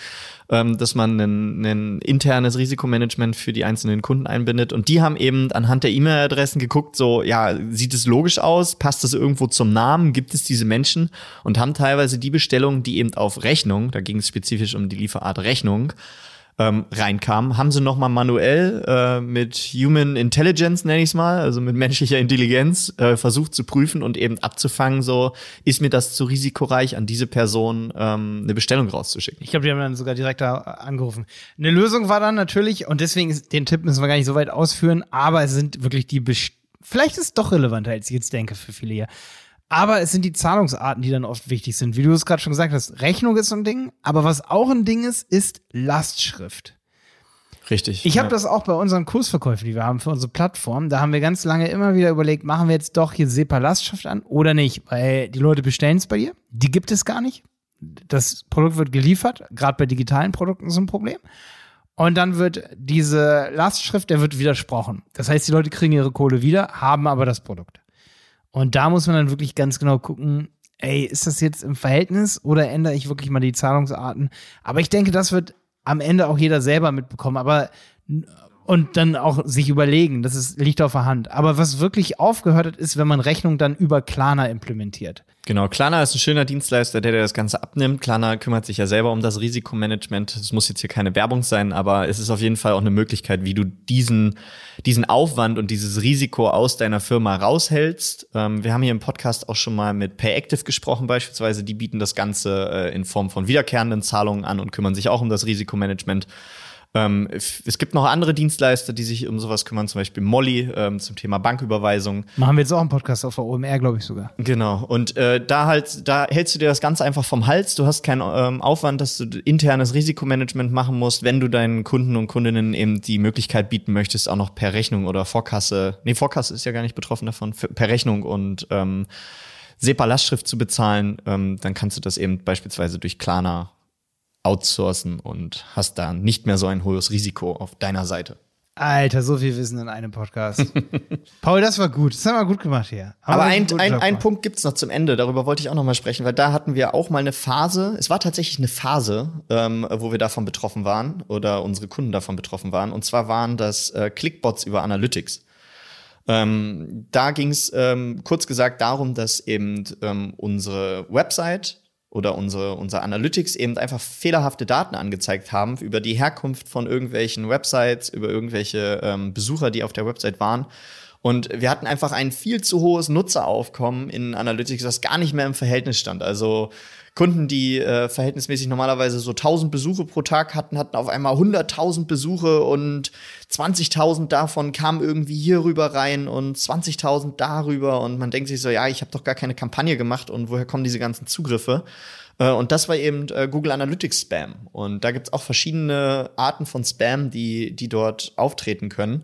ähm, dass man ein, ein internes Risikomanagement für die einzelnen Kunden einbindet. Und die haben eben anhand der E-Mail-Adressen geguckt, so ja, sieht es logisch aus, passt es irgendwo zum Namen, gibt es diese Menschen? Und haben teilweise die Bestellungen, die eben auf Rechnung, da ging es spezifisch um die Lieferart Rechnung, ähm, reinkamen, haben sie nochmal manuell äh, mit Human Intelligence, nenne ich es mal, also mit menschlicher Intelligenz, äh, versucht zu prüfen und eben abzufangen, so ist mir das zu risikoreich, an diese Person ähm, eine Bestellung rauszuschicken. Ich glaube, die haben dann sogar direkt da angerufen. Eine Lösung war dann natürlich, und deswegen ist, den Tipp müssen wir gar nicht so weit ausführen, aber es sind wirklich die, Best vielleicht ist es doch relevanter, als ich jetzt denke für viele hier. Aber es sind die Zahlungsarten, die dann oft wichtig sind. Wie du es gerade schon gesagt hast, Rechnung ist so ein Ding, aber was auch ein Ding ist, ist Lastschrift. Richtig. Ich habe ja. das auch bei unseren Kursverkäufen, die wir haben für unsere Plattform. Da haben wir ganz lange immer wieder überlegt, machen wir jetzt doch hier SEPA-Lastschrift an oder nicht? Weil die Leute bestellen es bei dir, die gibt es gar nicht. Das Produkt wird geliefert, gerade bei digitalen Produkten ist ein Problem. Und dann wird diese Lastschrift, der wird widersprochen. Das heißt, die Leute kriegen ihre Kohle wieder, haben aber das Produkt. Und da muss man dann wirklich ganz genau gucken, ey, ist das jetzt im Verhältnis oder ändere ich wirklich mal die Zahlungsarten? Aber ich denke, das wird am Ende auch jeder selber mitbekommen, aber und dann auch sich überlegen, das ist, liegt auf der Hand. Aber was wirklich aufgehört hat, ist, wenn man Rechnung dann über Klarna implementiert. Genau, Klarna ist ein schöner Dienstleister, der, der das Ganze abnimmt. Klarna kümmert sich ja selber um das Risikomanagement. Es muss jetzt hier keine Werbung sein, aber es ist auf jeden Fall auch eine Möglichkeit, wie du diesen, diesen Aufwand und dieses Risiko aus deiner Firma raushältst. Ähm, wir haben hier im Podcast auch schon mal mit PayActive gesprochen beispielsweise. Die bieten das Ganze äh, in Form von wiederkehrenden Zahlungen an und kümmern sich auch um das Risikomanagement. Ähm, es gibt noch andere Dienstleister, die sich um sowas kümmern, zum Beispiel Molly ähm, zum Thema Banküberweisung. Machen wir jetzt auch einen Podcast auf der OMR, glaube ich sogar. Genau. Und äh, da halt, da hältst du dir das Ganze einfach vom Hals. Du hast keinen ähm, Aufwand, dass du internes Risikomanagement machen musst, wenn du deinen Kunden und Kundinnen eben die Möglichkeit bieten möchtest, auch noch per Rechnung oder Vorkasse, nee, Vorkasse ist ja gar nicht betroffen davon, per Rechnung und ähm, SEPA-Lastschrift zu bezahlen, ähm, dann kannst du das eben beispielsweise durch Klarna outsourcen und hast da nicht mehr so ein hohes Risiko auf deiner Seite. Alter, so viel Wissen in einem Podcast. <laughs> Paul, das war gut. Das haben wir gut gemacht hier. Haben Aber ein, ein, ein Punkt gibt's noch zum Ende. Darüber wollte ich auch noch mal sprechen, weil da hatten wir auch mal eine Phase. Es war tatsächlich eine Phase, ähm, wo wir davon betroffen waren oder unsere Kunden davon betroffen waren. Und zwar waren das äh, Clickbots über Analytics. Ähm, da ging's ähm, kurz gesagt darum, dass eben ähm, unsere Website oder unsere, unser Analytics eben einfach fehlerhafte Daten angezeigt haben über die Herkunft von irgendwelchen Websites, über irgendwelche ähm, Besucher, die auf der Website waren. Und wir hatten einfach ein viel zu hohes Nutzeraufkommen in Analytics, das gar nicht mehr im Verhältnis stand. Also Kunden, die äh, verhältnismäßig normalerweise so 1000 Besuche pro Tag hatten, hatten auf einmal 100.000 Besuche und 20.000 davon kamen irgendwie hier rüber rein und 20.000 darüber und man denkt sich so, ja, ich habe doch gar keine Kampagne gemacht und woher kommen diese ganzen Zugriffe? Äh, und das war eben äh, Google Analytics Spam. Und da gibt's auch verschiedene Arten von Spam, die, die dort auftreten können.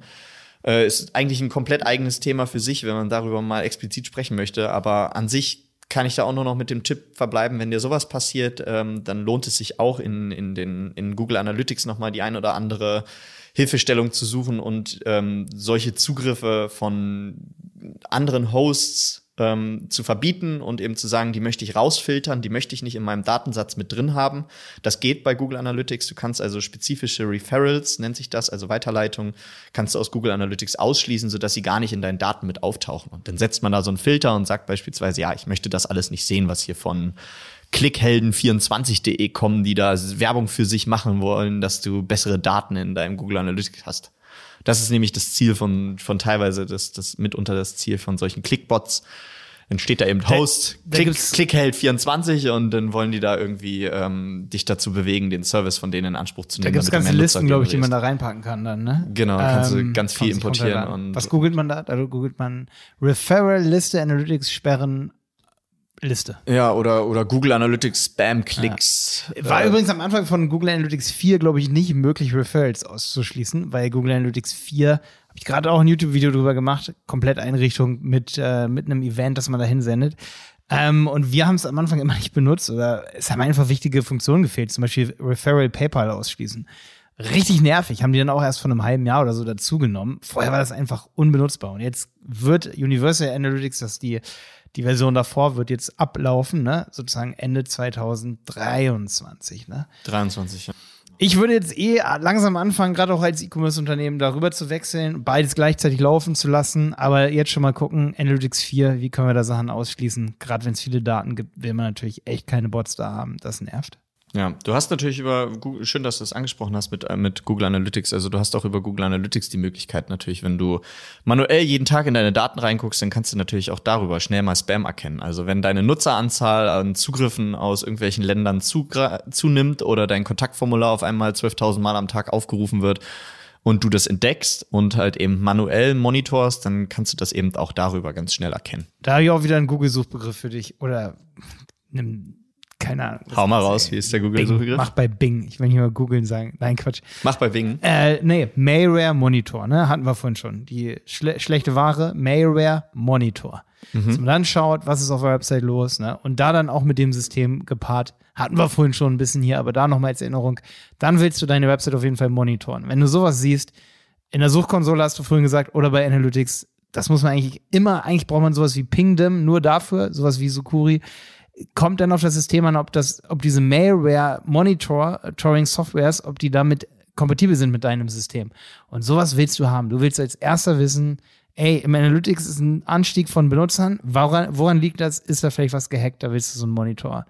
Äh, ist eigentlich ein komplett eigenes Thema für sich, wenn man darüber mal explizit sprechen möchte. Aber an sich kann ich da auch nur noch mit dem Tipp verbleiben, wenn dir sowas passiert, ähm, dann lohnt es sich auch in, in, den, in Google Analytics nochmal die ein oder andere Hilfestellung zu suchen und ähm, solche Zugriffe von anderen Hosts ähm, zu verbieten und eben zu sagen, die möchte ich rausfiltern, die möchte ich nicht in meinem Datensatz mit drin haben. Das geht bei Google Analytics. Du kannst also spezifische Referrals, nennt sich das, also Weiterleitung, kannst du aus Google Analytics ausschließen, sodass sie gar nicht in deinen Daten mit auftauchen. Und dann setzt man da so einen Filter und sagt beispielsweise, ja, ich möchte das alles nicht sehen, was hier von Klickhelden24.de kommen, die da Werbung für sich machen wollen, dass du bessere Daten in deinem Google Analytics hast. Das ist nämlich das Ziel von, von teilweise, das, das mitunter das Ziel von solchen Clickbots. Dann steht da eben Host, da, Klickheld 24 und dann wollen die da irgendwie ähm, dich dazu bewegen, den Service von denen in Anspruch zu nehmen. Da gibt es ganze Listen, glaube ich, die man da reinpacken kann dann, ne? Genau, da kannst ähm, du ganz viel importieren. Und Was googelt man da? Da googelt man Referral-Liste, Analytics sperren, Liste. Ja, oder, oder Google Analytics Spam-Klicks. Ja. War äh, übrigens am Anfang von Google Analytics 4, glaube ich, nicht möglich, Referrals auszuschließen, weil Google Analytics 4, habe ich gerade auch ein YouTube-Video drüber gemacht, komplett Einrichtung mit, äh, mit einem Event, das man da hinsendet. Ähm, und wir haben es am Anfang immer <laughs> nicht benutzt oder es haben einfach wichtige Funktionen gefehlt, zum Beispiel Referral PayPal ausschließen. Richtig nervig, haben die dann auch erst von einem halben Jahr oder so dazugenommen. Vorher war das einfach unbenutzbar. Und jetzt wird Universal Analytics, dass die die Version davor wird jetzt ablaufen, ne? sozusagen Ende 2023. Ne? 23, ja. Ich würde jetzt eh langsam anfangen, gerade auch als E-Commerce-Unternehmen darüber zu wechseln, beides gleichzeitig laufen zu lassen, aber jetzt schon mal gucken, Analytics 4, wie können wir da Sachen ausschließen? Gerade wenn es viele Daten gibt, will man natürlich echt keine Bots da haben. Das nervt. Ja, du hast natürlich über Google, schön, dass du das angesprochen hast mit, äh, mit Google Analytics. Also du hast auch über Google Analytics die Möglichkeit natürlich, wenn du manuell jeden Tag in deine Daten reinguckst, dann kannst du natürlich auch darüber schnell mal Spam erkennen. Also wenn deine Nutzeranzahl an Zugriffen aus irgendwelchen Ländern zunimmt oder dein Kontaktformular auf einmal 12.000 Mal am Tag aufgerufen wird, und du das entdeckst und halt eben manuell monitorst, dann kannst du das eben auch darüber ganz schnell erkennen. Da habe ich auch wieder einen Google-Suchbegriff für dich oder nimm keine Ahnung. Hau mal raus, wie ist der Google-Suchbegriff? Mach bei Bing. Ich will nicht mal googeln sagen. Nein, Quatsch. Mach bei Bing. Äh, nee, Mayware Monitor, ne? Hatten wir vorhin schon. Die schle schlechte Ware, Mayware Monitor. Mhm. Dass man dann schaut, was ist auf der Website los, ne? Und da dann auch mit dem System gepaart. Hatten wir vorhin schon ein bisschen hier, aber da nochmal als Erinnerung. Dann willst du deine Website auf jeden Fall monitoren. Wenn du sowas siehst, in der Suchkonsole hast du vorhin gesagt, oder bei Analytics, das muss man eigentlich immer, eigentlich braucht man sowas wie Pingdom nur dafür, sowas wie Sukuri kommt dann auf das System an, ob das, ob diese Malware Monitoring Softwares, ob die damit kompatibel sind mit deinem System. Und sowas willst du haben. Du willst als erster wissen, ey, im Analytics ist ein Anstieg von Benutzern. Woran, woran liegt das? Ist da vielleicht was gehackt? Da willst du so einen Monitor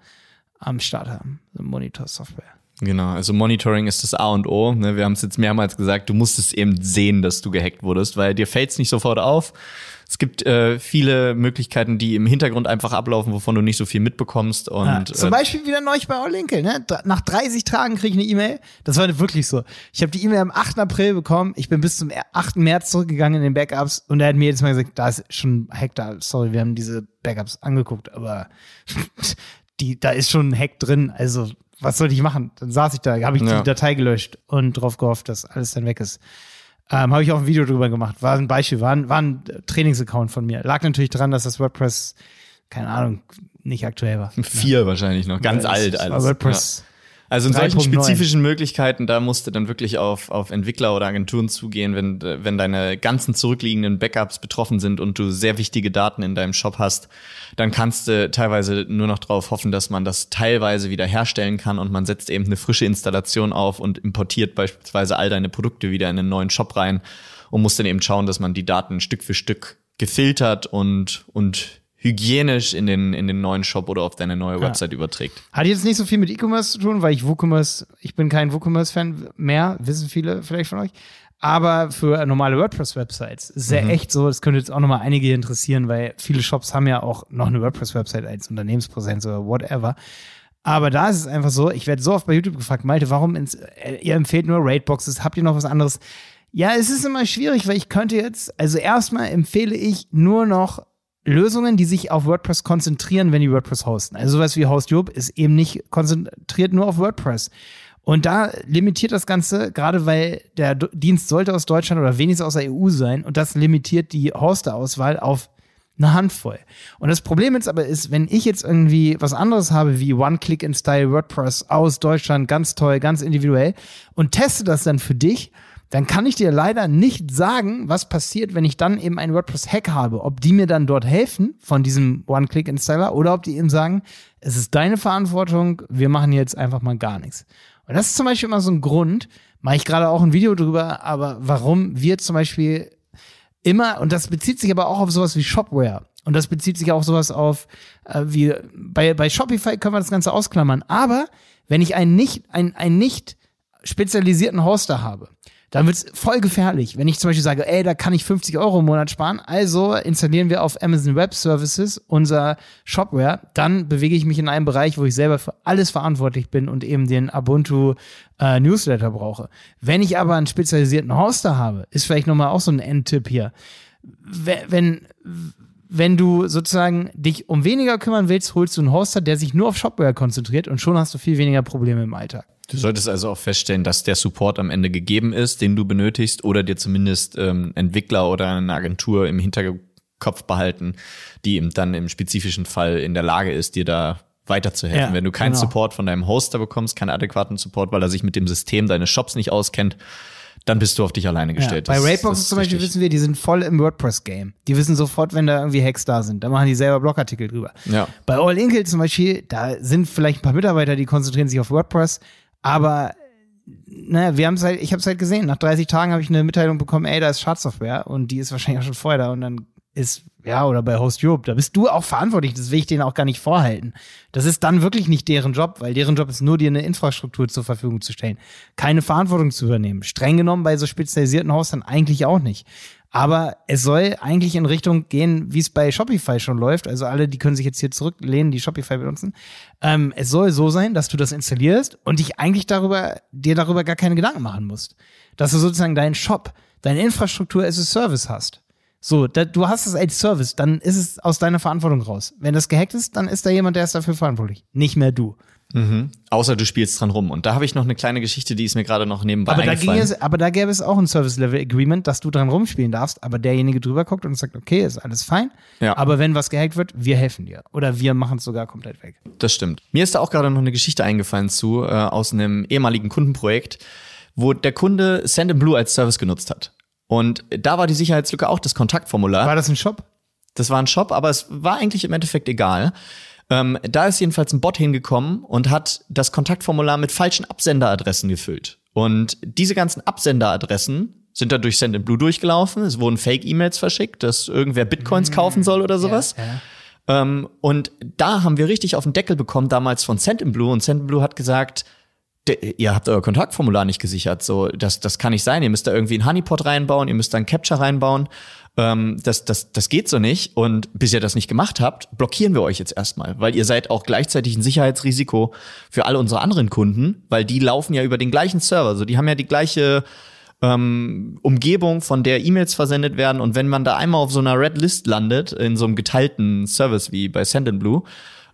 am Start haben. So eine Monitor-Software. Genau, also Monitoring ist das A und O. Ne? Wir haben es jetzt mehrmals gesagt, du musst es eben sehen, dass du gehackt wurdest, weil dir fällt es nicht sofort auf. Es gibt äh, viele Möglichkeiten, die im Hintergrund einfach ablaufen, wovon du nicht so viel mitbekommst. Und, ja, zum äh, Beispiel wieder neulich bei Olinkel. Ne? Nach 30 Tagen kriege ich eine E-Mail. Das war wirklich so. Ich habe die E-Mail am 8. April bekommen. Ich bin bis zum 8. März zurückgegangen in den Backups und er hat mir jedes Mal gesagt, da ist schon ein Hack da. Sorry, wir haben diese Backups angeguckt, aber <laughs> die, da ist schon ein Hack drin. Also was sollte ich machen? Dann saß ich da, habe ich ja. die Datei gelöscht und drauf gehofft, dass alles dann weg ist. Ähm, Habe ich auch ein Video drüber gemacht. War ein Beispiel, war ein, war ein Trainingsaccount von mir. Lag natürlich dran, dass das WordPress, keine Ahnung, nicht aktuell war. Vier ja. wahrscheinlich noch, ganz ja, alt alles. WordPress. Also in solchen spezifischen Möglichkeiten, da musst du dann wirklich auf, auf Entwickler oder Agenturen zugehen, wenn, wenn deine ganzen zurückliegenden Backups betroffen sind und du sehr wichtige Daten in deinem Shop hast, dann kannst du teilweise nur noch darauf hoffen, dass man das teilweise wieder herstellen kann und man setzt eben eine frische Installation auf und importiert beispielsweise all deine Produkte wieder in einen neuen Shop rein und muss dann eben schauen, dass man die Daten Stück für Stück gefiltert und, und hygienisch in den, in den neuen Shop oder auf deine neue Website ja. überträgt. Hat jetzt nicht so viel mit E-Commerce zu tun, weil ich WooCommerce, ich bin kein WooCommerce-Fan mehr, wissen viele vielleicht von euch. Aber für normale WordPress-Websites ist ja mhm. echt so, das könnte jetzt auch nochmal einige interessieren, weil viele Shops haben ja auch noch eine WordPress-Website als Unternehmenspräsenz oder whatever. Aber da ist es einfach so, ich werde so oft bei YouTube gefragt, Malte, warum ins, äh, ihr empfehlt nur Raidboxes, habt ihr noch was anderes? Ja, es ist immer schwierig, weil ich könnte jetzt, also erstmal empfehle ich nur noch Lösungen, die sich auf WordPress konzentrieren, wenn die WordPress hosten. Also sowas wie HostJob ist eben nicht konzentriert nur auf WordPress. Und da limitiert das Ganze, gerade weil der Dienst sollte aus Deutschland oder wenigstens aus der EU sein und das limitiert die Hosterauswahl auf eine Handvoll. Und das Problem jetzt aber ist, wenn ich jetzt irgendwie was anderes habe wie One-Click-in-Style WordPress aus Deutschland, ganz toll, ganz individuell und teste das dann für dich, dann kann ich dir leider nicht sagen, was passiert, wenn ich dann eben einen WordPress-Hack habe. Ob die mir dann dort helfen von diesem One-Click-Installer oder ob die eben sagen, es ist deine Verantwortung, wir machen jetzt einfach mal gar nichts. Und das ist zum Beispiel immer so ein Grund, mache ich gerade auch ein Video drüber, aber warum wir zum Beispiel immer, und das bezieht sich aber auch auf sowas wie Shopware. Und das bezieht sich auch sowas auf, äh, wie bei, bei Shopify können wir das Ganze ausklammern. Aber wenn ich einen nicht, einen, einen nicht spezialisierten Hoster habe, dann wird's voll gefährlich. Wenn ich zum Beispiel sage, ey, da kann ich 50 Euro im Monat sparen, also installieren wir auf Amazon Web Services unser Shopware, dann bewege ich mich in einem Bereich, wo ich selber für alles verantwortlich bin und eben den Ubuntu äh, Newsletter brauche. Wenn ich aber einen spezialisierten Hoster habe, ist vielleicht nochmal auch so ein Endtipp hier. Wenn, wenn du sozusagen dich um weniger kümmern willst, holst du einen Hoster, der sich nur auf Shopware konzentriert und schon hast du viel weniger Probleme im Alltag. Du solltest also auch feststellen, dass der Support am Ende gegeben ist, den du benötigst, oder dir zumindest ähm, Entwickler oder eine Agentur im Hinterkopf behalten, die eben dann im spezifischen Fall in der Lage ist, dir da weiterzuhelfen. Ja, Wenn du keinen genau. Support von deinem Hoster bekommst, keinen adäquaten Support, weil er sich mit dem System deines Shops nicht auskennt, dann bist du auf dich alleine gestellt. Ja, bei Raidboxes zum Beispiel wissen wir, die sind voll im WordPress-Game. Die wissen sofort, wenn da irgendwie Hacks da sind. Da machen die selber Blogartikel drüber. Ja. Bei All Inkle zum Beispiel, da sind vielleicht ein paar Mitarbeiter, die konzentrieren sich auf WordPress. Aber naja, wir haben es halt, ich habe es halt gesehen. Nach 30 Tagen habe ich eine Mitteilung bekommen, ey, da ist Schadsoftware und die ist wahrscheinlich auch schon vorher da und dann ist, ja, oder bei Host Europe, da bist du auch verantwortlich, das will ich denen auch gar nicht vorhalten. Das ist dann wirklich nicht deren Job, weil deren Job ist nur, dir eine Infrastruktur zur Verfügung zu stellen. Keine Verantwortung zu übernehmen. Streng genommen bei so spezialisierten Hostern eigentlich auch nicht. Aber es soll eigentlich in Richtung gehen, wie es bei Shopify schon läuft. Also alle, die können sich jetzt hier zurücklehnen, die Shopify benutzen. Ähm, es soll so sein, dass du das installierst und dich eigentlich darüber, dir darüber gar keine Gedanken machen musst. Dass du sozusagen deinen Shop, deine Infrastruktur as a Service hast. So, da, du hast es als Service, dann ist es aus deiner Verantwortung raus. Wenn das gehackt ist, dann ist da jemand, der ist dafür verantwortlich. Nicht mehr du. Mhm. Außer du spielst dran rum. Und da habe ich noch eine kleine Geschichte, die ist mir gerade noch nebenbei aber eingefallen. Da es, aber da gäbe es auch ein Service-Level-Agreement, dass du dran rumspielen darfst, aber derjenige drüber guckt und sagt, okay, ist alles fein. Ja. Aber wenn was gehackt wird, wir helfen dir. Oder wir machen es sogar komplett weg. Das stimmt. Mir ist da auch gerade noch eine Geschichte eingefallen zu, äh, aus einem ehemaligen Kundenprojekt, wo der Kunde Send Blue als Service genutzt hat. Und da war die Sicherheitslücke auch das Kontaktformular. War das ein Shop? Das war ein Shop, aber es war eigentlich im Endeffekt egal. Ähm, da ist jedenfalls ein Bot hingekommen und hat das Kontaktformular mit falschen Absenderadressen gefüllt. Und diese ganzen Absenderadressen sind da durch Send Blue durchgelaufen. Es wurden Fake-E-Mails verschickt, dass irgendwer Bitcoins mhm. kaufen soll oder sowas. Ja, ja. Ähm, und da haben wir richtig auf den Deckel bekommen, damals von Send Blue. Und Send Blue hat gesagt, ihr habt euer Kontaktformular nicht gesichert. So, das, das kann nicht sein. Ihr müsst da irgendwie einen Honeypot reinbauen, ihr müsst da einen Capture reinbauen. Ähm, das, das, das geht so nicht. Und bis ihr das nicht gemacht habt, blockieren wir euch jetzt erstmal, weil ihr seid auch gleichzeitig ein Sicherheitsrisiko für alle unsere anderen Kunden, weil die laufen ja über den gleichen Server. Also die haben ja die gleiche ähm, Umgebung, von der E-Mails versendet werden. Und wenn man da einmal auf so einer Red List landet, in so einem geteilten Service wie bei Send Blue,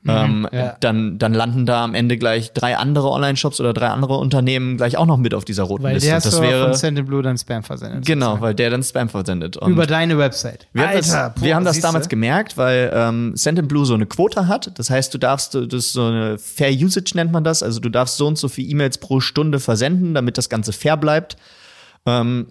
Mhm, ähm, ja. dann, dann landen da am Ende gleich drei andere Online-Shops oder drei andere Unternehmen gleich auch noch mit auf dieser roten weil Liste. Weil der das wäre von Sendinblue dann Spam versendet. Genau, sozusagen. weil der dann Spam versendet. Und Über deine Website. Wir, Alter, das, boah, wir haben das damals gemerkt, weil ähm, Sendinblue so eine Quote hat. Das heißt, du darfst, das ist so eine Fair Usage nennt man das. Also du darfst so und so viele E-Mails pro Stunde versenden, damit das Ganze fair bleibt. Ähm,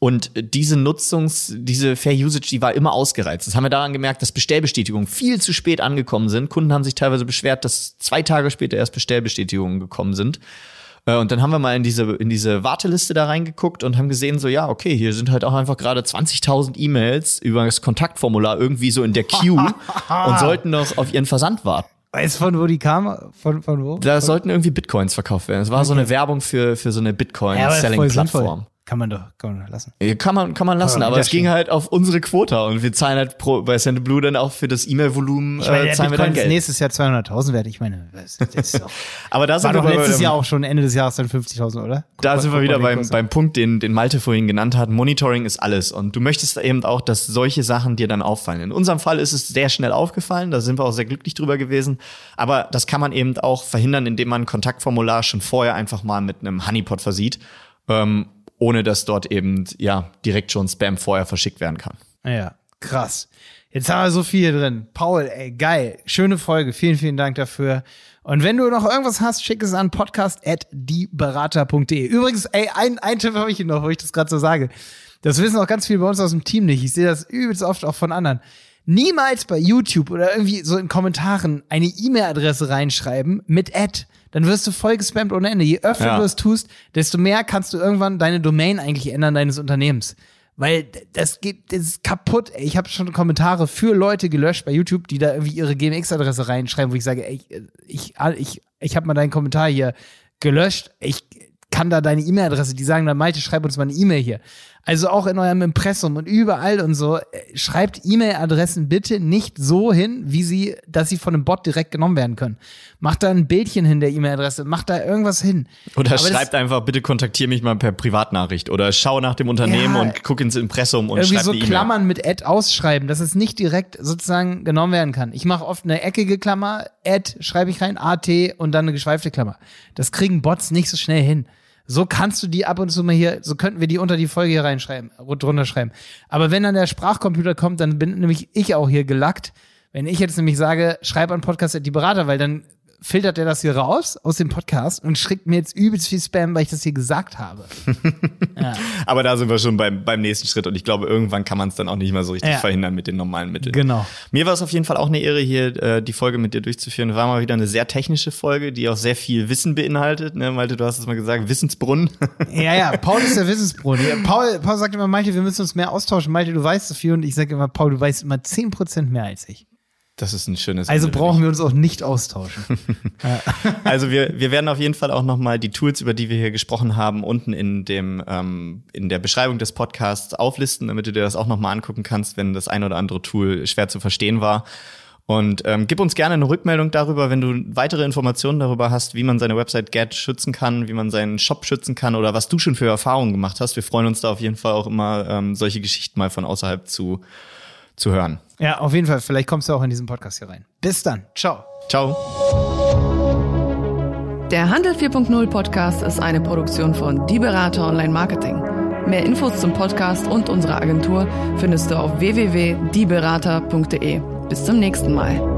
und diese Nutzungs-, diese Fair Usage, die war immer ausgereizt. Das haben wir daran gemerkt, dass Bestellbestätigungen viel zu spät angekommen sind. Kunden haben sich teilweise beschwert, dass zwei Tage später erst Bestellbestätigungen gekommen sind. Äh, und dann haben wir mal in diese, in diese Warteliste da reingeguckt und haben gesehen, so, ja, okay, hier sind halt auch einfach gerade 20.000 E-Mails über das Kontaktformular irgendwie so in der Queue <laughs> und sollten noch auf ihren Versand warten. Weißt du, von wo die kam? Von, von wo? Da sollten irgendwie Bitcoins verkauft werden. Es war okay. so eine Werbung für, für so eine Bitcoin-Selling-Plattform. Ja, kann man doch, kann man lassen. Kann man, kann man lassen, aber, aber es ging halt auf unsere Quota und wir zahlen halt pro, bei Send Blue dann auch für das E-Mail-Volumen. Ich meine, äh, zahlen wir dann Geld. nächstes Jahr 200.000 wert. Ich meine, das, das ist doch, <laughs> aber da sind war wir doch letztes Jahr auch schon Ende des Jahres dann 50.000, oder? Guck, da sind wir wieder beim, beim Punkt, den, den Malte vorhin genannt hat. Monitoring ist alles und du möchtest eben auch, dass solche Sachen dir dann auffallen. In unserem Fall ist es sehr schnell aufgefallen, da sind wir auch sehr glücklich drüber gewesen. Aber das kann man eben auch verhindern, indem man ein Kontaktformular schon vorher einfach mal mit einem Honeypot versieht. Ähm, ohne dass dort eben ja direkt schon Spam vorher verschickt werden kann. Ja, krass. Jetzt haben wir so viel drin. Paul, ey, geil. Schöne Folge. Vielen, vielen Dank dafür. Und wenn du noch irgendwas hast, schick es an podcast.dieberater.de. Übrigens, ey, ein, ein Tipp habe ich noch, wo ich das gerade so sage. Das wissen auch ganz viele bei uns aus dem Team nicht. Ich sehe das übelst oft auch von anderen. Niemals bei YouTube oder irgendwie so in Kommentaren eine E-Mail-Adresse reinschreiben mit Ad dann wirst du voll gespammt ohne Ende. Je öfter ja. du es tust, desto mehr kannst du irgendwann deine Domain eigentlich ändern deines Unternehmens. Weil das geht, das ist kaputt. Ey. Ich habe schon Kommentare für Leute gelöscht bei YouTube, die da irgendwie ihre GMX-Adresse reinschreiben, wo ich sage, ey, ich, ich, ich habe mal deinen Kommentar hier gelöscht. Ich kann da deine E-Mail-Adresse, die sagen dann, Malte, schreib uns mal eine E-Mail hier. Also auch in eurem Impressum und überall und so. Äh, schreibt E-Mail-Adressen bitte nicht so hin, wie sie, dass sie von einem Bot direkt genommen werden können. Macht da ein Bildchen hin der E-Mail-Adresse, macht da irgendwas hin. Oder Aber schreibt einfach, bitte kontaktiere mich mal per Privatnachricht oder schau nach dem Unternehmen ja, und guck ins Impressum und irgendwie so e Klammern mit Ad ausschreiben, dass es nicht direkt sozusagen genommen werden kann. Ich mache oft eine eckige Klammer, Ad schreibe ich rein, AT und dann eine geschweifte Klammer. Das kriegen Bots nicht so schnell hin. So kannst du die ab und zu mal hier, so könnten wir die unter die Folge hier reinschreiben, drunter schreiben. Aber wenn dann der Sprachcomputer kommt, dann bin nämlich ich auch hier gelackt. Wenn ich jetzt nämlich sage, schreib an Podcast die Berater, weil dann filtert er das hier raus aus dem Podcast und schickt mir jetzt übelst viel Spam, weil ich das hier gesagt habe. <laughs> ja. Aber da sind wir schon beim, beim nächsten Schritt und ich glaube, irgendwann kann man es dann auch nicht mehr so richtig ja. verhindern mit den normalen Mitteln. Genau. Mir war es auf jeden Fall auch eine Ehre, hier äh, die Folge mit dir durchzuführen. War mal wieder eine sehr technische Folge, die auch sehr viel Wissen beinhaltet. Ne? Malte, du hast es mal gesagt, Wissensbrunnen. <laughs> ja, ja, Paul ist der <laughs> Wissensbrunnen. Paul, Paul sagt immer, Malte, wir müssen uns mehr austauschen. Malte, du weißt so viel und ich sage immer, Paul, du weißt immer 10% mehr als ich. Das ist ein schönes. Also brauchen wir uns auch nicht austauschen. <laughs> also wir, wir werden auf jeden Fall auch nochmal die Tools, über die wir hier gesprochen haben, unten in dem ähm, in der Beschreibung des Podcasts auflisten, damit du dir das auch nochmal angucken kannst, wenn das ein oder andere Tool schwer zu verstehen war. Und ähm, gib uns gerne eine Rückmeldung darüber, wenn du weitere Informationen darüber hast, wie man seine Website GET schützen kann, wie man seinen Shop schützen kann oder was du schon für Erfahrungen gemacht hast. Wir freuen uns da auf jeden Fall auch immer, ähm, solche Geschichten mal von außerhalb zu zu hören. Ja, auf jeden Fall. Vielleicht kommst du auch in diesen Podcast hier rein. Bis dann. Ciao. Ciao. Der Handel 4.0 Podcast ist eine Produktion von Die Berater Online Marketing. Mehr Infos zum Podcast und unserer Agentur findest du auf www.dieberater.de. Bis zum nächsten Mal.